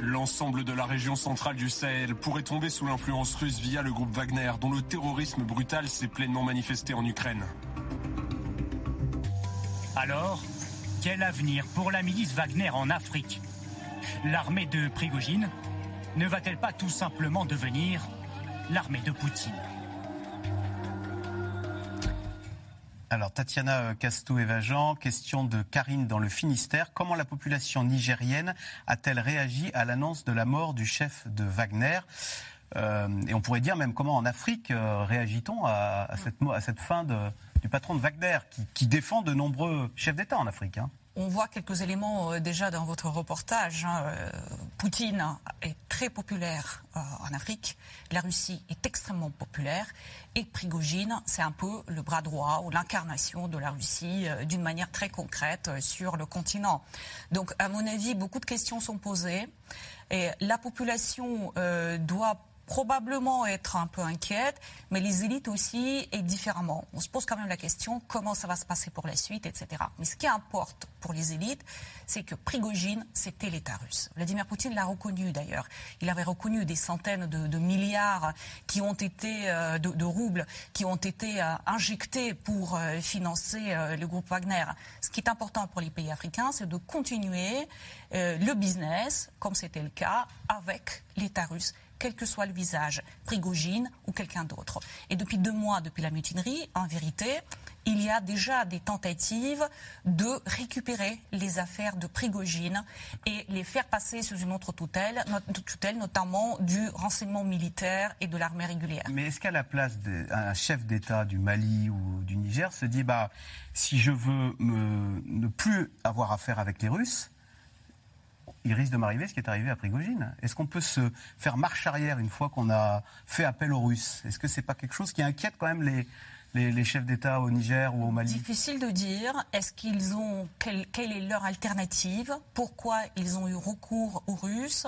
L'ensemble de la région centrale du Sahel pourrait tomber sous l'influence russe via le groupe Wagner, dont le terrorisme brutal s'est pleinement manifesté en Ukraine. Alors, quel avenir pour la milice Wagner en Afrique? L'armée de Prigogine ne va-t-elle pas tout simplement devenir l'armée de Poutine? Alors, Tatiana Castou-Evajan, question de Karine dans le Finistère. Comment la population nigérienne a-t-elle réagi à l'annonce de la mort du chef de Wagner? Euh, Et on pourrait dire même comment en Afrique euh, réagit-on à, cette, fin de, du patron de Wagner, qui, qui, défend de nombreux chefs d'État en Afrique hein on voit quelques éléments euh, déjà dans votre reportage. Hein. Euh, Poutine est très populaire euh, en Afrique, la Russie est extrêmement populaire, et Prigogine, c'est un peu le bras droit ou l'incarnation de la Russie d'une manière très concrète sur le continent. Donc, à mon avis, beaucoup de questions sont posées, et la population doit probablement être un peu inquiète, mais les élites aussi, et différemment. On se pose quand même la question comment ça va se passer pour la suite, etc. Mais ce qui importe pour les élites, c'est que Prigogine, c'était l'État russe. Vladimir Poutine l'a reconnu d'ailleurs. Il avait reconnu des centaines de, milliards qui ont été, euh, de, de, roubles, qui ont été euh, injectés pour euh, financer le groupe Wagner. Ce qui est important pour les pays africains, c'est de continuer le business, comme c'était le cas, avec l'État russe quel que soit le visage, Prigogine ou quelqu'un d'autre. Et depuis deux mois, depuis la mutinerie, en vérité, il y a déjà des tentatives de récupérer les affaires de Prigogine et les faire passer sous une autre tutelle, notamment du renseignement militaire et de l'armée régulière. Mais est-ce qu'à la place d'un chef d'État du Mali ou du Niger se dit, bah, si je veux ne plus avoir affaire avec les Russes, il risque de m'arriver ce qui est arrivé à Prigogine. Est-ce qu'on peut se faire marche arrière une fois qu'on a fait appel aux Russes? Est-ce que c'est pas quelque chose qui inquiète quand même les, les, les chefs d'État au Niger ou au Mali? Difficile de dire. Est-ce qu'ils ont quelle, quelle, est leur alternative? Pourquoi ils ont eu recours aux Russes?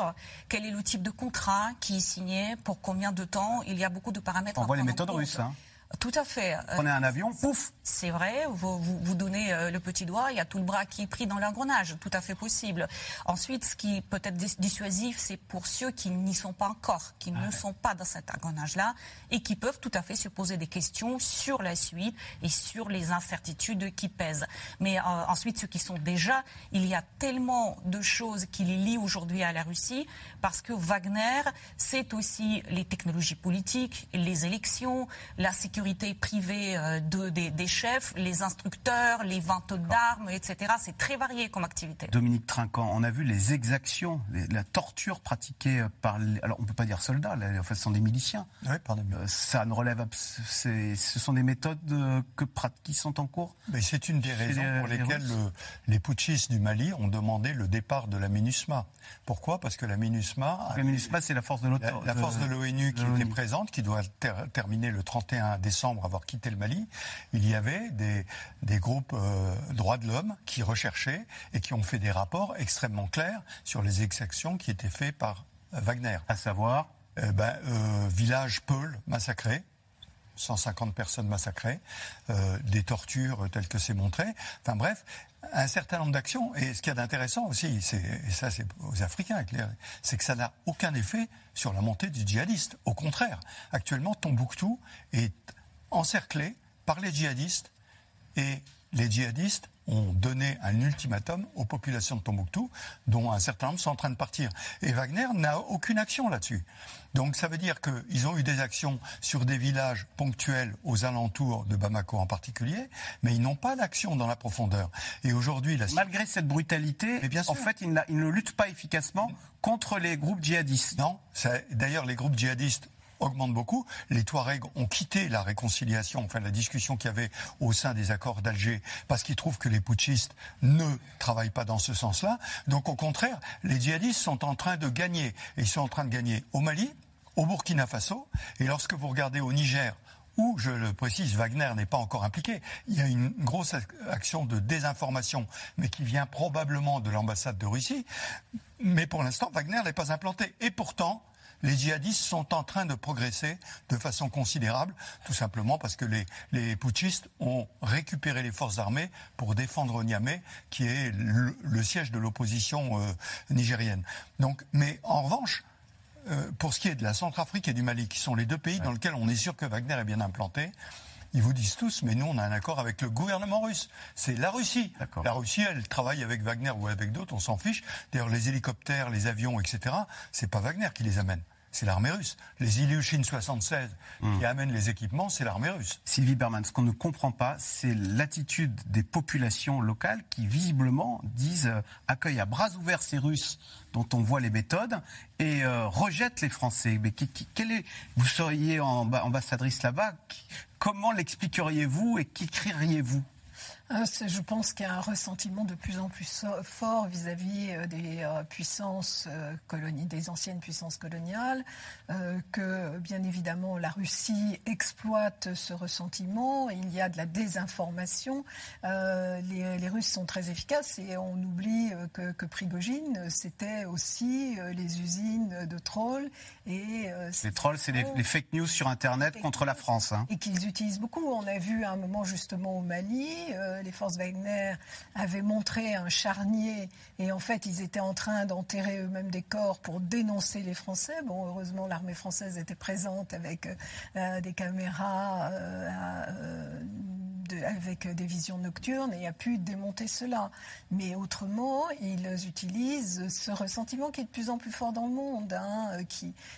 Quel est le type de contrat qui est signé? Pour combien de temps? Il y a beaucoup de paramètres. On voit les méthodes russes. Hein. Tout à fait. Prenez un avion, pouf C'est vrai, vous, vous, donnez euh, le petit doigt, il y a tout le bras qui est pris dans l'engrenage, tout à fait possible. Ensuite, ce qui peut être dissuasif, c'est pour ceux qui n'y sont pas encore, qui ne sont pas dans cet engrenage-là, et qui peuvent tout à fait se poser des questions sur la suite et sur les incertitudes qui pèsent. Mais euh, ensuite, ceux qui sont déjà, il y a tellement de choses qui les lient aujourd'hui à la Russie, parce que Wagner, c'est aussi les technologies politiques, les élections, la sécurité privée euh, de, des, chefs, les instructeurs, les ventes d'armes, etc. C'est très varié comme activité. Dominique Trinquant, on a vu les exactions, la torture pratiquée par, alors on ne peut pas dire soldats, là, en fait, ce sont des miliciens. Oui, pardon. Euh, ça ne relève, ce sont des méthodes euh, que, qui sont en cours? Mais c'est une des raisons pour lesquelles les putschistes du Mali ont demandé le départ de la MINUSMA. Pourquoi? Parce que la MINUSMA, la MINUSMA, c'est la force de l'OTAN, la, force de l'ONU qui était présente, qui doit terminer le 31 décembre, avoir quitté le Mali. Il y avait des, des groupes euh, droits de l'homme qui recherchaient et qui ont fait des rapports extrêmement clairs sur les exactions qui étaient faites par Wagner. À savoir euh, ben, euh, Village Peul massacré, 150 personnes massacrées, euh, des tortures telles que c'est montré. Enfin bref, un certain nombre d'actions. Et ce qu'il y a d'intéressant aussi, et ça c'est aux Africains, c'est que ça n'a aucun effet sur la montée du djihadiste. Au contraire, actuellement, Tombouctou est encerclé par les djihadistes et les djihadistes ont donné un ultimatum aux populations de Tombouctou, dont un certain nombre sont en train de partir. Et Wagner n'a aucune action là-dessus. Donc ça veut dire qu'ils ont eu des actions sur des villages ponctuels aux alentours de Bamako en particulier, mais ils n'ont pas d'action dans la profondeur. Et aujourd'hui, malgré cette brutalité, en fait, ils, ne luttent pas efficacement contre les groupes djihadistes. Non, d'ailleurs, les groupes djihadistes augmente beaucoup. Les Touaregs ont quitté la réconciliation, enfin la discussion qu'il y avait au sein des accords d'Alger, parce qu'ils trouvent que les putschistes ne travaillent pas dans ce sens-là. Donc au contraire, les djihadistes sont en train de gagner. Ils sont en train de gagner au Mali, au Burkina Faso, et lorsque vous regardez au Niger, où, je le précise, Wagner n'est pas encore impliqué. Il y a une grosse action de désinformation, mais qui vient probablement de l'ambassade de Russie. Mais pour l'instant, Wagner n'est pas implanté. Et pourtant, les djihadistes sont en train de progresser de façon considérable, tout simplement parce que les, les putschistes ont récupéré les forces armées pour défendre Niamey, qui est le, siège de l'opposition euh, nigérienne. Donc, mais en revanche, euh, pour ce qui est de la Centrafrique et du Mali, qui sont les deux pays dans lesquels on est sûr que Wagner est bien implanté, ils vous disent tous, mais nous, on a un accord avec le gouvernement russe. C'est la Russie. La Russie, elle travaille avec Wagner ou avec d'autres, on s'en fiche. D'ailleurs, les hélicoptères, les avions, etc., c'est pas Wagner qui les amène c'est l'armée russe. Les Ilyushin 76 qui hmm. amènent les équipements, c'est l'armée russe. Sylvie Berman, ce qu'on ne comprend pas, c'est l'attitude des populations locales qui visiblement disent euh, accueillent à bras ouverts ces Russes dont on voit les méthodes et euh, rejettent les Français. Mais quel est, vous seriez ambassadrice là-bas, comment l'expliqueriez-vous et qu'écririez-vous ah, je pense qu'il y a un ressentiment de plus en plus fort vis-à-vis euh, des euh, puissances euh, coloniales, des anciennes puissances coloniales, que bien évidemment la Russie exploite ce ressentiment. Il y a de la désinformation. Les, Russes sont très efficaces et on oublie que, que Prigogine, c'était aussi les usines de trolls. Et, les trolls, c'est les, fake news sur Internet contre la France. Hein. Et qu'ils utilisent beaucoup. On a vu à un moment justement au Mali les forces Wagner avaient montré un charnier et en fait ils étaient en train d'enterrer eux-mêmes des corps pour dénoncer les Français. Bon, heureusement l'armée française était présente avec euh, des caméras. Euh, avec des visions nocturnes et a pu démonter cela. Mais autrement, ils utilisent ce ressentiment qui est de plus en plus fort dans le monde, hein,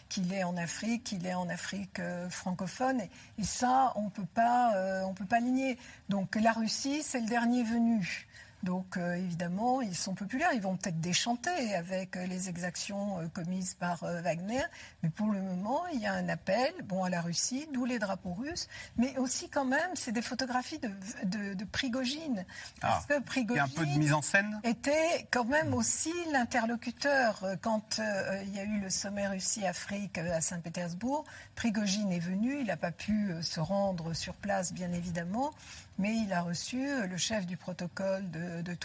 qu'il est en Afrique, qu'il est en Afrique euh, francophone. Et, ça, on on peut pas aligner. Donc la Russie, c'est le dernier venu. Donc euh, évidemment, ils sont populaires, ils vont peut-être déchanter avec euh, les exactions euh, commises par Wagner, mais pour le moment, il y a un appel bon, à la Russie, d'où les drapeaux russes, mais aussi quand même, c'est des photographies de, de, Prigogine. Parce ah, que Prigogine un peu de mise en scène? était quand même aussi l'interlocuteur. Quand il y a eu le sommet Russie-Afrique à Saint-Pétersbourg, Prigogine est venu, il n'a pas pu se rendre sur place, bien évidemment, mais il a reçu le chef du protocole de de,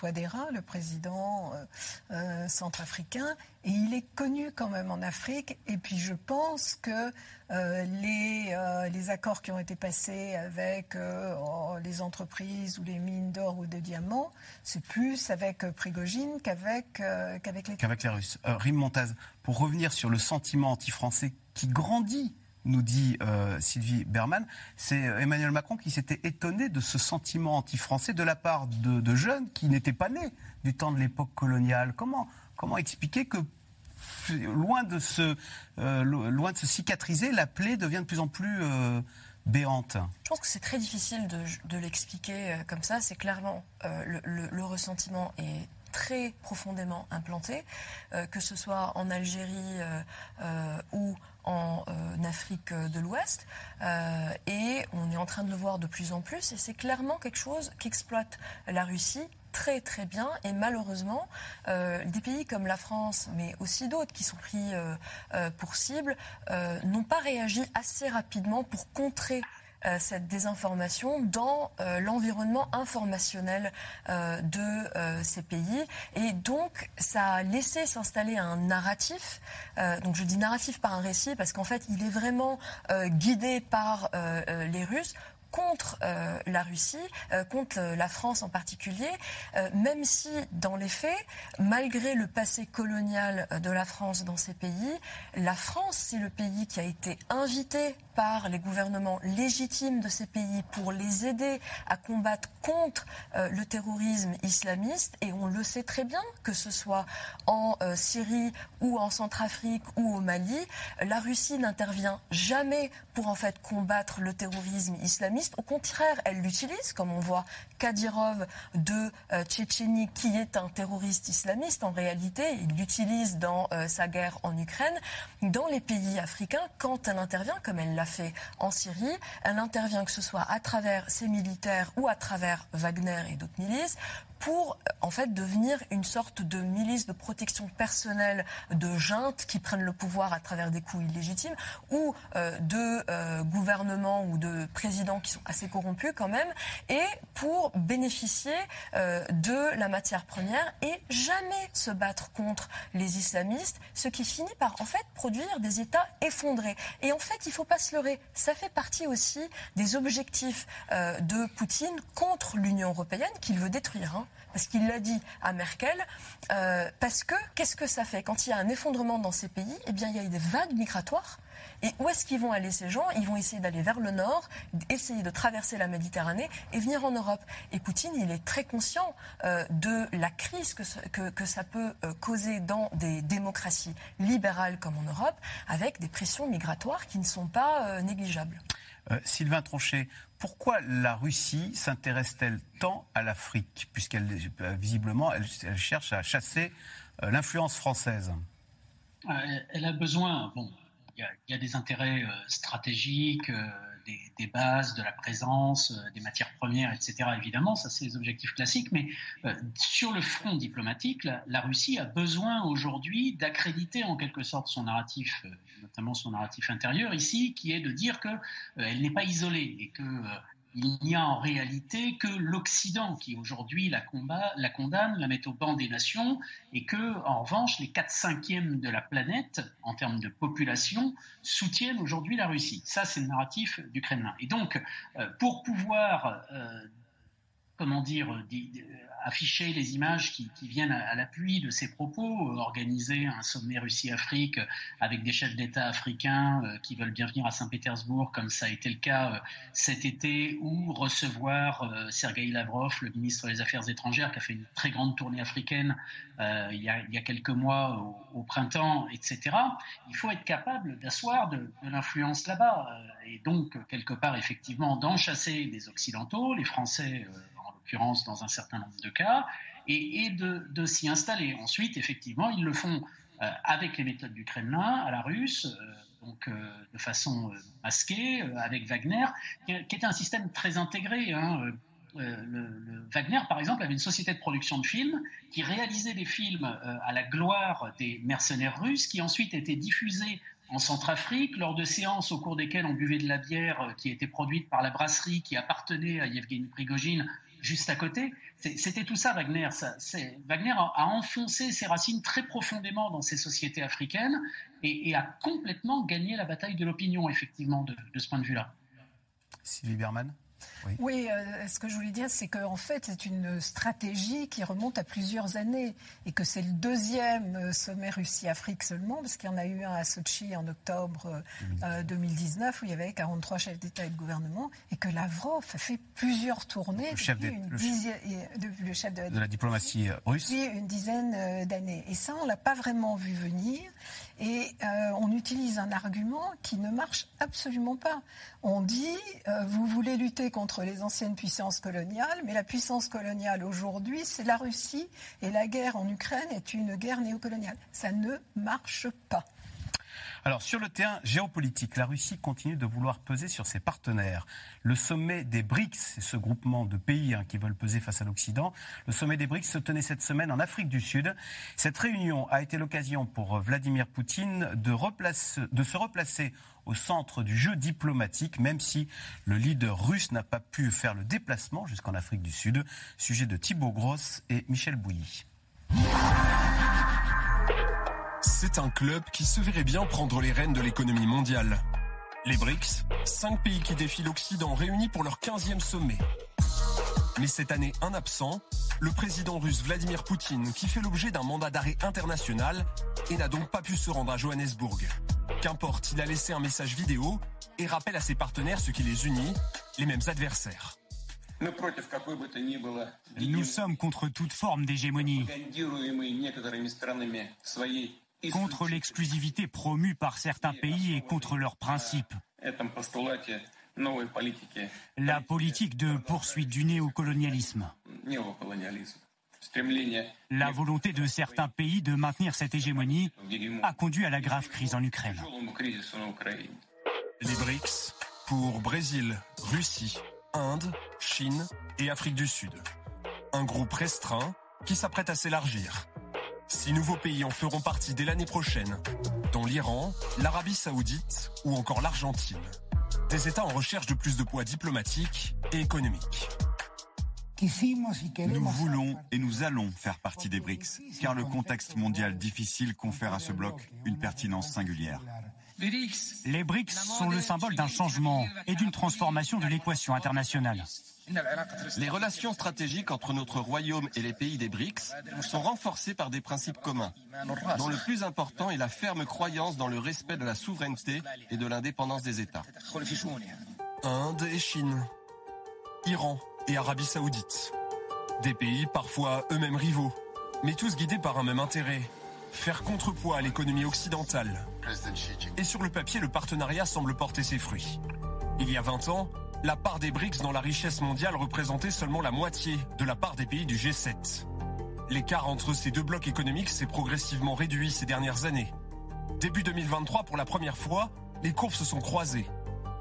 le président centrafricain, et il est connu quand même en Afrique. Et puis je pense que les, les accords qui ont été passés avec les entreprises ou les mines d'or ou de diamants, c'est plus avec Prigogine qu'avec les... Qu'avec les Russes. Rim Montaz, pour revenir sur le sentiment anti-français qui grandit nous dit euh, Sylvie Berman, c'est euh, Emmanuel Macron qui s'était étonné de ce sentiment anti-français de la part de, jeunes qui n'étaient pas nés du temps de l'époque coloniale. Comment, comment expliquer que loin de, se, euh, loin de se cicatriser, la plaie devient de plus en plus béante? Je pense que c'est très difficile de, l'expliquer comme ça. C'est clairement le, ressentiment est très profondément implanté, que ce soit en Algérie ou en euh, Afrique de l'Ouest. Euh, et on est en train de le voir de plus en plus. Et c'est clairement quelque chose qu'exploite la Russie très très bien et malheureusement euh, des pays comme la France mais aussi d'autres qui sont pris pour cible n'ont pas réagi assez rapidement pour contrer cette désinformation dans euh, l'environnement informationnel euh, de ces pays. Et donc, ça a laissé s'installer un narratif. donc, je dis narratif par un récit parce qu'en fait, il est vraiment guidé par les Russes contre euh, la Russie, euh, contre la France en particulier, euh, même si dans les faits, malgré le passé colonial de la France dans ces pays, la France, c'est le pays qui a été invité les gouvernements légitimes de ces pays pour les aider à combattre contre le terrorisme islamiste. Et on le sait très bien, que ce soit en Syrie ou en Centrafrique ou au Mali, la Russie n'intervient jamais pour en fait combattre le terrorisme islamiste au contraire, elle l'utilise, comme on voit Kadyrov de euh, Tchétchénie, qui est un terroriste islamiste. En réalité, il l'utilise dans euh, sa guerre en Ukraine. Dans les pays africains, quand elle intervient, comme elle l'a fait en Syrie, elle intervient que ce soit à travers ses militaires ou à travers Wagner et d'autres milices pour en fait devenir une sorte de milice de protection personnelle de juntes qui prennent le pouvoir à travers des coups illégitimes ou euh, de euh, gouvernements ou de présidents qui sont assez corrompus quand même et pour bénéficier euh, de la matière première et jamais se battre contre les islamistes, ce qui finit par en fait produire des États effondrés. Et en fait, il faut pas se ça fait partie aussi des objectifs de Poutine contre l'Union européenne qu'il veut détruire. Hein parce qu'il l'a dit à Merkel, euh, parce que qu'est-ce que ça fait? Quand il y a un effondrement dans ces pays, eh bien, il y a des vagues migratoires. Et où est-ce qu'ils vont aller ces gens? Ils vont essayer d'aller vers le nord, essayer de traverser la Méditerranée et venir en Europe. Et Poutine, il est très conscient euh, de la crise que, que, que ça peut euh, causer dans des démocraties libérales comme en Europe, avec des pressions migratoires qui ne sont pas négligeables. Sylvain Tronchet, pourquoi la Russie s'intéresse-t-elle tant à l'Afrique, puisqu'elle visiblement elle, cherche à chasser euh, l'influence française? Euh, Elle a besoin. Bon, il y, a des intérêts euh, stratégiques des, bases, de la présence, euh, des matières premières, etc. Évidemment, ça c'est les objectifs classiques. Mais euh, sur le front diplomatique, la, Russie a besoin aujourd'hui d'accréditer en quelque sorte son narratif, euh, notamment son narratif intérieur ici, qui est de dire qu'elle n'est pas isolée et que il n'y a en réalité que l'Occident qui aujourd'hui la, la, condamne, la met au banc des nations, et que, en revanche, les 4 cinquièmes de la planète, en termes de population, soutiennent aujourd'hui la Russie. Ça, c'est le narratif du Kremlin. Et donc, euh, pour pouvoir, euh, comment dire, afficher les images qui, viennent à, l'appui de ces propos, euh, organiser un sommet Russie-Afrique avec des chefs d'État africains euh, qui veulent bien venir à Saint-Pétersbourg, comme ça a été le cas euh, cet été, ou recevoir Sergei Lavrov, le ministre des Affaires étrangères, qui a fait une très grande tournée africaine il, y a, quelques mois au, printemps, etc. Il faut être capable d'asseoir de, de l'influence là-bas, et donc quelque part effectivement d'enchasser les Occidentaux, les Français dans un certain nombre de cas, et, de, s'y installer. Ensuite, effectivement, ils le font euh, avec les méthodes du Kremlin, à la russe, euh, donc euh, de façon masquée, avec Wagner, qui, était un système très intégré. Hein, le, Wagner, par exemple, avait une société de production de films qui réalisait des films à la gloire des mercenaires russes, qui ensuite étaient diffusés en Centrafrique, lors de séances au cours desquelles on buvait de la bière qui était produite par la brasserie qui appartenait à Yevgeny Prigogine juste à côté. C'était tout ça, Wagner. Wagner a, enfoncé ses racines très profondément dans ces sociétés africaines et, a complètement gagné la bataille de l'opinion, effectivement, de, ce point de vue-là. Sylvie Berman oui, euh, ce que je voulais dire, c'est qu'en fait, c'est une stratégie qui remonte à plusieurs années et que c'est le deuxième euh, sommet Russie-Afrique seulement, parce qu'il y en a eu un à Sochi en octobre 2019 euh, où il y avait 43 chefs d'État et de gouvernement et que Lavrov a fait plusieurs tournées le chef, de, le chef de, la diplomatie russe depuis une dizaine d'années. Et ça, on l'a pas vraiment vu venir. Et on utilise un argument qui ne marche absolument pas. On dit, vous voulez lutter contre les anciennes puissances coloniales, mais la puissance coloniale aujourd'hui, c'est la Russie, et la guerre en Ukraine est une guerre néocoloniale. Ça ne marche pas. Alors, sur le terrain géopolitique, la Russie continue de vouloir peser sur ses partenaires. Le sommet des BRICS, ce groupement de pays hein, qui veulent peser face à l'Occident, le sommet des BRICS se tenait cette semaine en Afrique du Sud. Cette réunion a été l'occasion pour Vladimir Poutine de, de se replacer au centre du jeu diplomatique, même si le leader russe n'a pas pu faire le déplacement jusqu'en Afrique du Sud. Sujet de Thibaut Gross et Michel Bouilly. C'est un club qui se verrait bien prendre les rênes de l'économie mondiale. Les BRICS, cinq pays qui défient l'Occident réunis pour leur 15e sommet. Mais cette année, un absent, le président russe Vladimir Poutine, qui fait l'objet d'un mandat d'arrêt international et n'a donc pas pu se rendre à Johannesburg. Qu'importe, il a laissé un message vidéo et rappelle à ses partenaires ce qui les unit, les mêmes adversaires. Nous sommes contre toute forme d'hégémonie, contre l'exclusivité promue par certains pays et contre leurs principes. La politique de poursuite du néocolonialisme. La volonté de certains pays de maintenir cette hégémonie a conduit à la grave crise en Ukraine. Les BRICS pour Brésil, Russie, Inde, Chine et Afrique du Sud. Un groupe restreint qui s'apprête à s'élargir. Six nouveaux pays en feront partie dès l'année prochaine, dont l'Iran, l'Arabie saoudite ou encore l'Argentine. Des États en recherche de plus de poids diplomatique et économique. Nous voulons et nous allons faire partie des BRICS, car le contexte mondial difficile confère à ce bloc une pertinence singulière. Les BRICS sont le symbole d'un changement et d'une transformation de l'équation internationale. Les relations stratégiques entre notre royaume et les pays des BRICS sont renforcées par des principes communs, dont le plus important est la ferme croyance dans le respect de la souveraineté et de l'indépendance des États. Inde et Chine, Iran, et Arabie saoudite. Des pays parfois eux-mêmes rivaux, mais tous guidés par un même intérêt, faire contrepoids à l'économie occidentale. Et sur le papier, le partenariat semble porter ses fruits. Il y a 20 ans, la part des BRICS dans la richesse mondiale représentait seulement la moitié de la part des pays du G7. L'écart entre ces deux blocs économiques s'est progressivement réduit ces dernières années. Début 2023, pour la première fois, les courbes se sont croisées.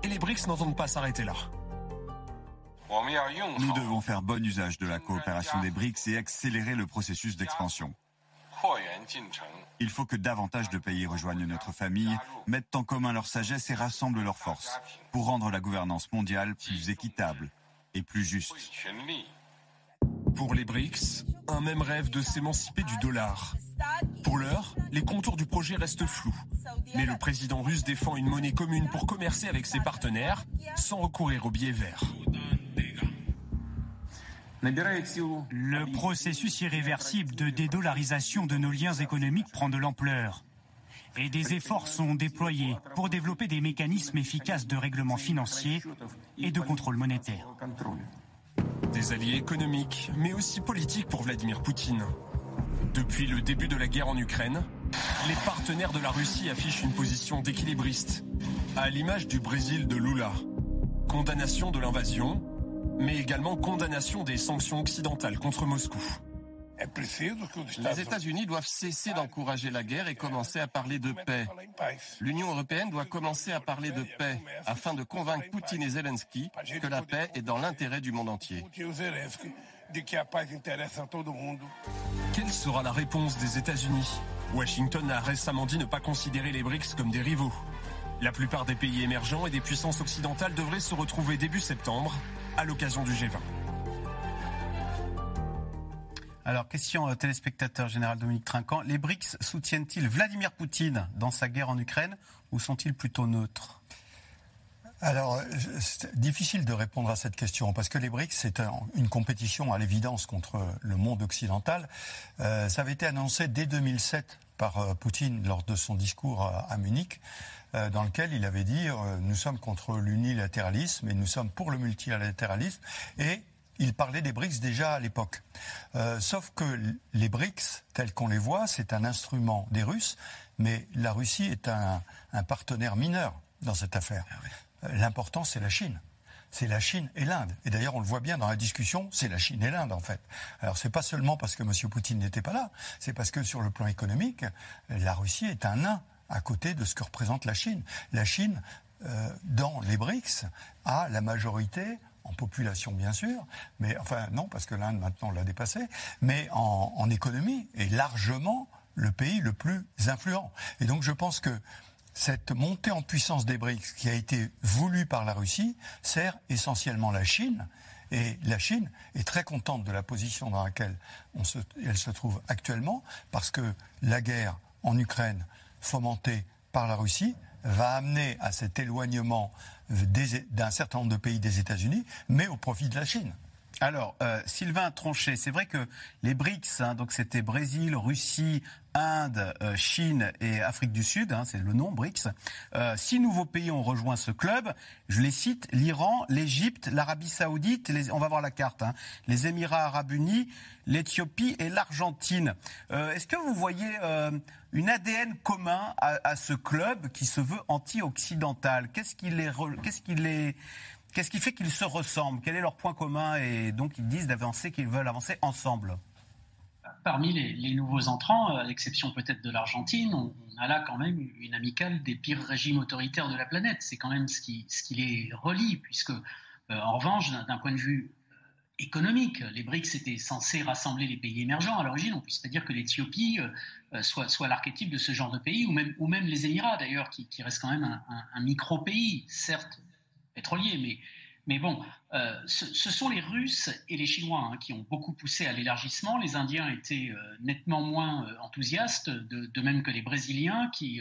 Et les BRICS n'entendent pas s'arrêter là. Nous devons faire bon usage de la coopération des BRICS et accélérer le processus d'expansion. Il faut que davantage de pays rejoignent notre famille, mettent en commun leur sagesse et rassemblent leurs forces pour rendre la gouvernance mondiale plus équitable et plus juste. Pour les BRICS, un même rêve de s'émanciper du dollar. Pour l'heure, les contours du projet restent flous. Mais le président russe défend une monnaie commune pour commercer avec ses partenaires sans recourir au biais vert. Le processus irréversible de dédollarisation de nos liens économiques prend de l'ampleur. Et des efforts sont déployés pour développer des mécanismes efficaces de règlement financier et de contrôle monétaire. Des alliés économiques, mais aussi politiques pour Vladimir Poutine. Depuis le début de la guerre en Ukraine, les partenaires de la Russie affichent une position d'équilibriste, à l'image du Brésil de Lula. Condamnation de l'invasion, mais également condamnation des sanctions occidentales contre Moscou. Les États-Unis doivent cesser d'encourager la guerre et commencer à parler de paix. L'Union européenne doit commencer à parler de paix afin de convaincre Poutine et Zelensky que la paix est dans l'intérêt du monde entier. Quelle sera la réponse des États-Unis? Washington a récemment dit ne pas considérer les BRICS comme des rivaux. La plupart des pays émergents et des puissances occidentales devraient se retrouver début septembre à l'occasion du G20. Alors, question euh, téléspectateur général Dominique Trinquant. Les BRICS soutiennent-ils Vladimir Poutine dans sa guerre en Ukraine ou sont-ils plutôt neutres? Alors, c'est difficile de répondre à cette question parce que les BRICS, c'est une compétition à l'évidence contre le monde occidental. Euh, ça avait été annoncé dès 2007 par euh, Poutine lors de son discours à, Munich, dans lequel il avait dit nous sommes contre l'unilatéralisme et nous sommes pour le multilatéralisme et il parlait des BRICS déjà à l'époque. sauf que les BRICS, tels qu'on les voit, c'est un instrument des Russes, mais la Russie est un, partenaire mineur dans cette affaire. Ah l'important, c'est la Chine. C'est la Chine et l'Inde. Et d'ailleurs, on le voit bien dans la discussion, c'est la Chine et l'Inde, en fait. Alors, c'est pas seulement parce que M. Poutine n'était pas là, c'est parce que sur le plan économique, la Russie est un nain à côté de ce que représente la Chine. La Chine, euh, dans les BRICS, a la majorité en population bien sûr, mais enfin non parce que l'Inde maintenant l'a dépassé, mais en, en économie est largement le pays le plus influent. Et donc je pense que cette montée en puissance des BRICS qui a été voulue par la Russie sert essentiellement la Chine. Et la Chine est très contente de la position dans laquelle elle se trouve actuellement, parce que la guerre en Ukraine, fomentée par la Russie, va amener à cet éloignement d'un certain nombre de pays des États-Unis, mais au profit de la Chine. Alors, euh, Sylvain Tronchet, c'est vrai que les BRICS, hein, donc c'était Brésil, Russie, Inde, euh, Chine et Afrique du Sud, hein, c'est le nom BRICS. Euh, six nouveaux pays ont rejoint ce club. Je les cite l'Iran, l'Égypte, l'Arabie Saoudite, on va voir la carte, hein, les Émirats Arabes Unis, l'Éthiopie et l'Argentine. Est-ce que vous voyez une ADN commun à, ce club qui se veut anti-occidental? Qu'est-ce qui les, qu'est-ce qui les Qu'est-ce qui fait qu'ils se ressemblent? Quel est leur point commun? Et donc ils disent d'avancer qu'ils veulent avancer ensemble. Parmi les, nouveaux entrants, à l'exception peut-être de l'Argentine, on, a là quand même une amicale des pires régimes autoritaires de la planète. C'est quand même ce qui, les relie, puisque euh, en revanche, d'un point de vue euh, économique. Les BRICS étaient censés rassembler les pays émergents à l'origine. On ne puisse pas dire que l'Éthiopie euh, soit, l'archétype de ce genre de pays, ou même, les Émirats d'ailleurs, qui, restent quand même un, un micro-pays, certes pétrolier, mais, mais bon, euh, ce, sont les Russes et les Chinois hein, qui ont beaucoup poussé à l'élargissement. Les Indiens étaient euh, nettement moins euh, enthousiastes, de, même que les Brésiliens, qui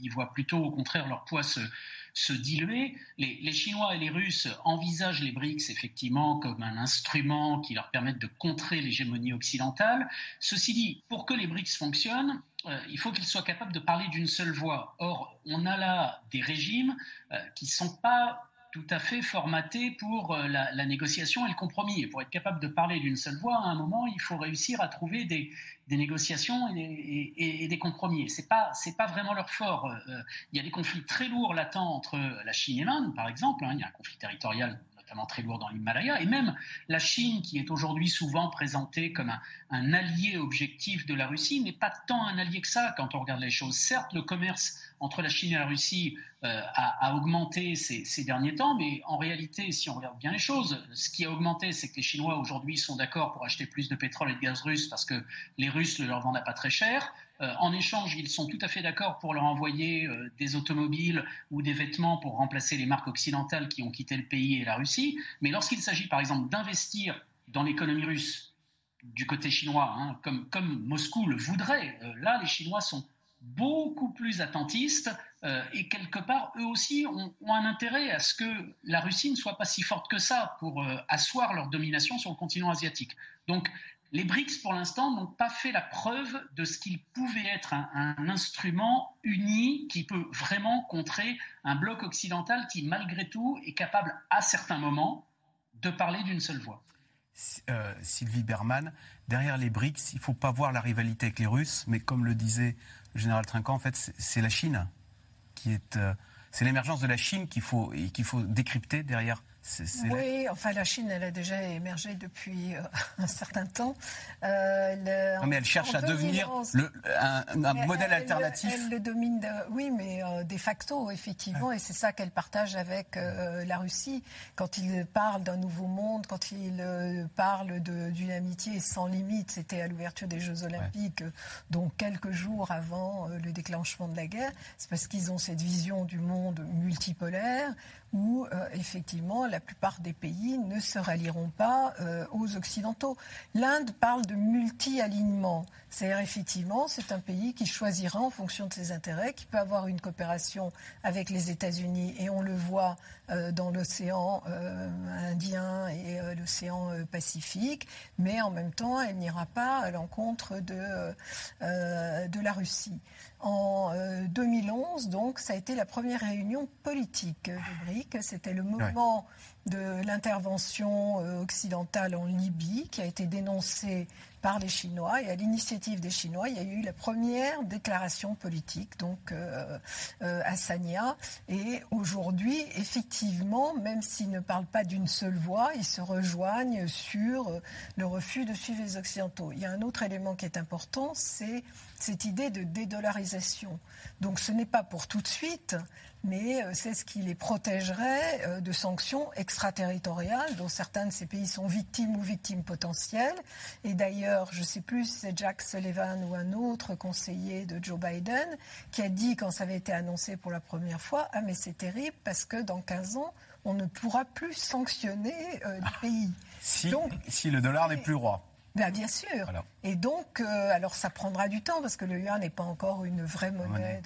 y voient plutôt au contraire leur poids se, diluer. Les, Chinois et les Russes envisagent les BRICS effectivement comme un instrument qui leur permette de contrer l'hégémonie occidentale. Ceci dit, pour que les BRICS fonctionnent, il faut qu'ils soient capables de parler d'une seule voix. Or, on a là des régimes qui ne sont pas tout à fait formaté pour euh, la, négociation et le compromis. Et pour être capable de parler d'une seule voix, à un moment, il faut réussir à trouver des, négociations et, des compromis. Ce n'est pas, pas vraiment leur fort. Euh, euh, il y a des conflits très lourds latents entre la Chine et l'Inde, par exemple. Hein. il y a un conflit territorial notamment très lourd dans l'Himalaya, et même la Chine, qui est aujourd'hui souvent présentée comme un, allié objectif de la Russie, n'est pas tant un allié que ça quand on regarde les choses. Certes, le commerce entre la Chine et la Russie euh, a, augmenté ces, derniers temps, mais en réalité, si on regarde bien les choses, ce qui a augmenté, c'est que les Chinois aujourd'hui sont d'accord pour acheter plus de pétrole et de gaz russe parce que les Russes le leur vendent pas très cher. Euh, en échange, ils sont tout à fait d'accord pour leur envoyer euh, des automobiles ou des vêtements pour remplacer les marques occidentales qui ont quitté le pays et la Russie. Mais lorsqu'il s'agit, par exemple, d'investir dans l'économie russe du côté chinois, hein, comme, Moscou le voudrait, là, les Chinois sont beaucoup plus attentistes et quelque part, eux aussi ont, un intérêt à ce que la Russie ne soit pas si forte que ça pour asseoir leur domination sur le continent asiatique. Donc les BRICS, pour l'instant, n'ont pas fait la preuve de ce qu'ils pouvaient être un, instrument uni qui peut vraiment contrer un bloc occidental qui, malgré tout, est capable, à certains moments, de parler d'une seule voix. Euh, Sylvie Berman, derrière les BRICS, il ne faut pas voir la rivalité avec les Russes, mais comme le disait général Trinquant, en fait, c'est la Chine qui est. Euh, c'est l'émergence de la Chine qu'il faut, qu'il faut décrypter derrière oui, enfin la Chine, elle a déjà émergé depuis euh, un certain temps. Euh, mais elle cherche à devenir le, un, modèle alternatif. Elle, le domine, oui, mais euh, de facto, effectivement, et c'est ça qu'elle partage avec la Russie. Quand il parle d'un nouveau monde, quand il parle d'une amitié sans limite, c'était à l'ouverture des Jeux Olympiques, donc quelques jours avant le déclenchement de la guerre, c'est parce qu'ils ont cette vision du monde multipolaire où effectivement la plupart des pays ne se rallieront pas aux Occidentaux. L'Inde parle de multi-alignement. C'est-à-dire, effectivement, c'est un pays qui choisira en fonction de ses intérêts, qui peut avoir une coopération avec les États-Unis, et on le voit euh, dans l'océan euh, Indien et euh, l'océan Pacifique, mais en même temps, elle n'ira pas à l'encontre de, de la Russie. En 2011, donc, ça a été la première réunion politique de BRIC. C'était le moment de l'intervention occidentale en Libye qui a été dénoncée par les Chinois. Et à l'initiative des Chinois, il y a eu la première déclaration politique, donc euh, euh, à Sanya. Et aujourd'hui, effectivement, même s'ils ne parlent pas d'une seule voix, ils se rejoignent sur le refus de suivre les Occidentaux. Il y a un autre élément qui est important, c'est cette idée de dédollarisation. Donc ce n'est pas pour tout de suite, mais euh, c'est ce qui les protégerait euh, de sanctions extraterritoriales dont certains de ces pays sont victimes ou victimes potentielles. Et d'ailleurs, je ne sais plus si c'est Jack Sullivan ou un autre conseiller de Joe Biden qui a dit quand ça avait été annoncé pour la première fois, ah mais c'est terrible parce que dans 15 ans, on ne pourra plus sanctionner euh, les pays. Si, si le dollar n'est plus roi. Ben, bien sûr. Et donc, euh, alors ça prendra du temps parce que le yuan n'est pas encore une vraie monnaie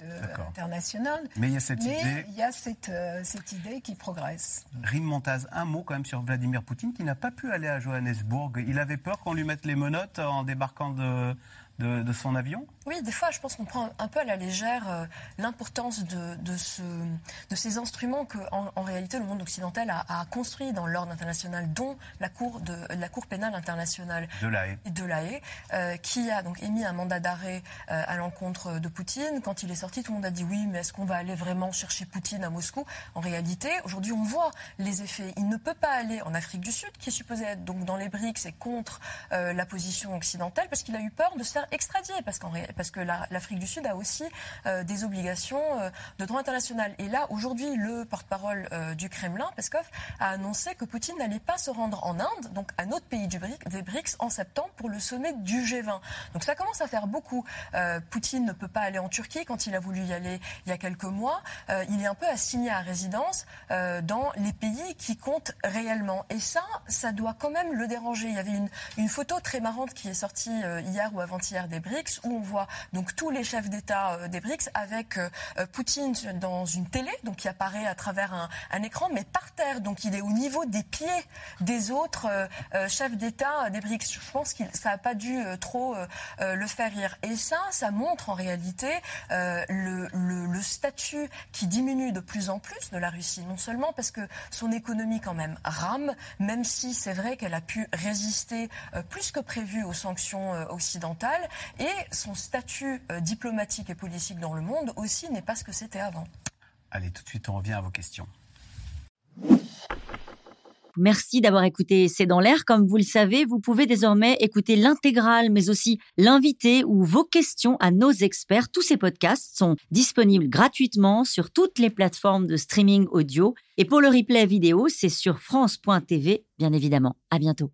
internationale. Mais il y a cette idée. Il y a cette, euh, cette idée qui progresse. Rime Montaz, un mot quand même sur Vladimir Poutine qui n'a pas pu aller à Johannesburg. Il avait peur qu'on lui mette les menottes en débarquant de, de, son avion Oui, des fois, je pense qu'on prend un peu à la légère euh, l'importance de, de, ce, de, ces instruments que, en, réalité, le monde occidental a, construit dans l'ordre international, dont la Cour, de, la cour pénale internationale de l'AE, de euh, qui a donc émis un mandat d'arrêt euh, à l'encontre de Poutine. Quand il est sorti, tout le monde a dit oui, mais est-ce qu'on va aller vraiment chercher Poutine à Moscou? En réalité, aujourd'hui, on voit les effets. Il ne peut pas aller en Afrique du Sud, qui est supposé être donc dans les BRICS et contre la position occidentale, parce qu'il a eu peur de se faire extradié parce, parce que l'Afrique du Sud a aussi euh, des obligations euh, de droit international. Et là, aujourd'hui, le porte-parole euh, du Kremlin, Peskov, a annoncé que Poutine n'allait pas se rendre en Inde, donc un autre pays du des BRICS, en septembre pour le sommet du G20. Donc ça commence à faire beaucoup. Poutine ne peut pas aller en Turquie quand il a voulu y aller il y a quelques mois. il est un peu assigné à résidence dans les pays qui comptent réellement. Et ça, ça doit quand même le déranger. Il y avait une, une photo très marrante qui est sortie hier ou avant-hier des BRICS, où on voit donc tous les chefs d'État euh, des BRICS avec euh, euh, Poutine dans une télé, donc qui apparaît à travers un, écran, mais par terre, donc il est au niveau des pieds des autres chefs d'État des BRICS. Je pense que ça n'a pas dû trop le faire rire. Et ça, ça montre en réalité le, le, statut qui diminue de plus en plus de la Russie, non seulement parce que son économie quand même rame, même si c'est vrai qu'elle a pu résister plus que prévu aux sanctions occidentales, et son statut euh, diplomatique et politique dans le monde aussi n'est pas ce que c'était avant. Allez, tout de suite, on revient à vos questions. Merci d'avoir écouté C'est dans l'air. Comme vous le savez, vous pouvez désormais écouter l'intégrale, mais aussi l'invité ou vos questions à nos experts. Tous ces podcasts sont disponibles gratuitement sur toutes les plateformes de streaming audio. Et pour le replay vidéo, c'est sur France.tv, bien évidemment. À bientôt.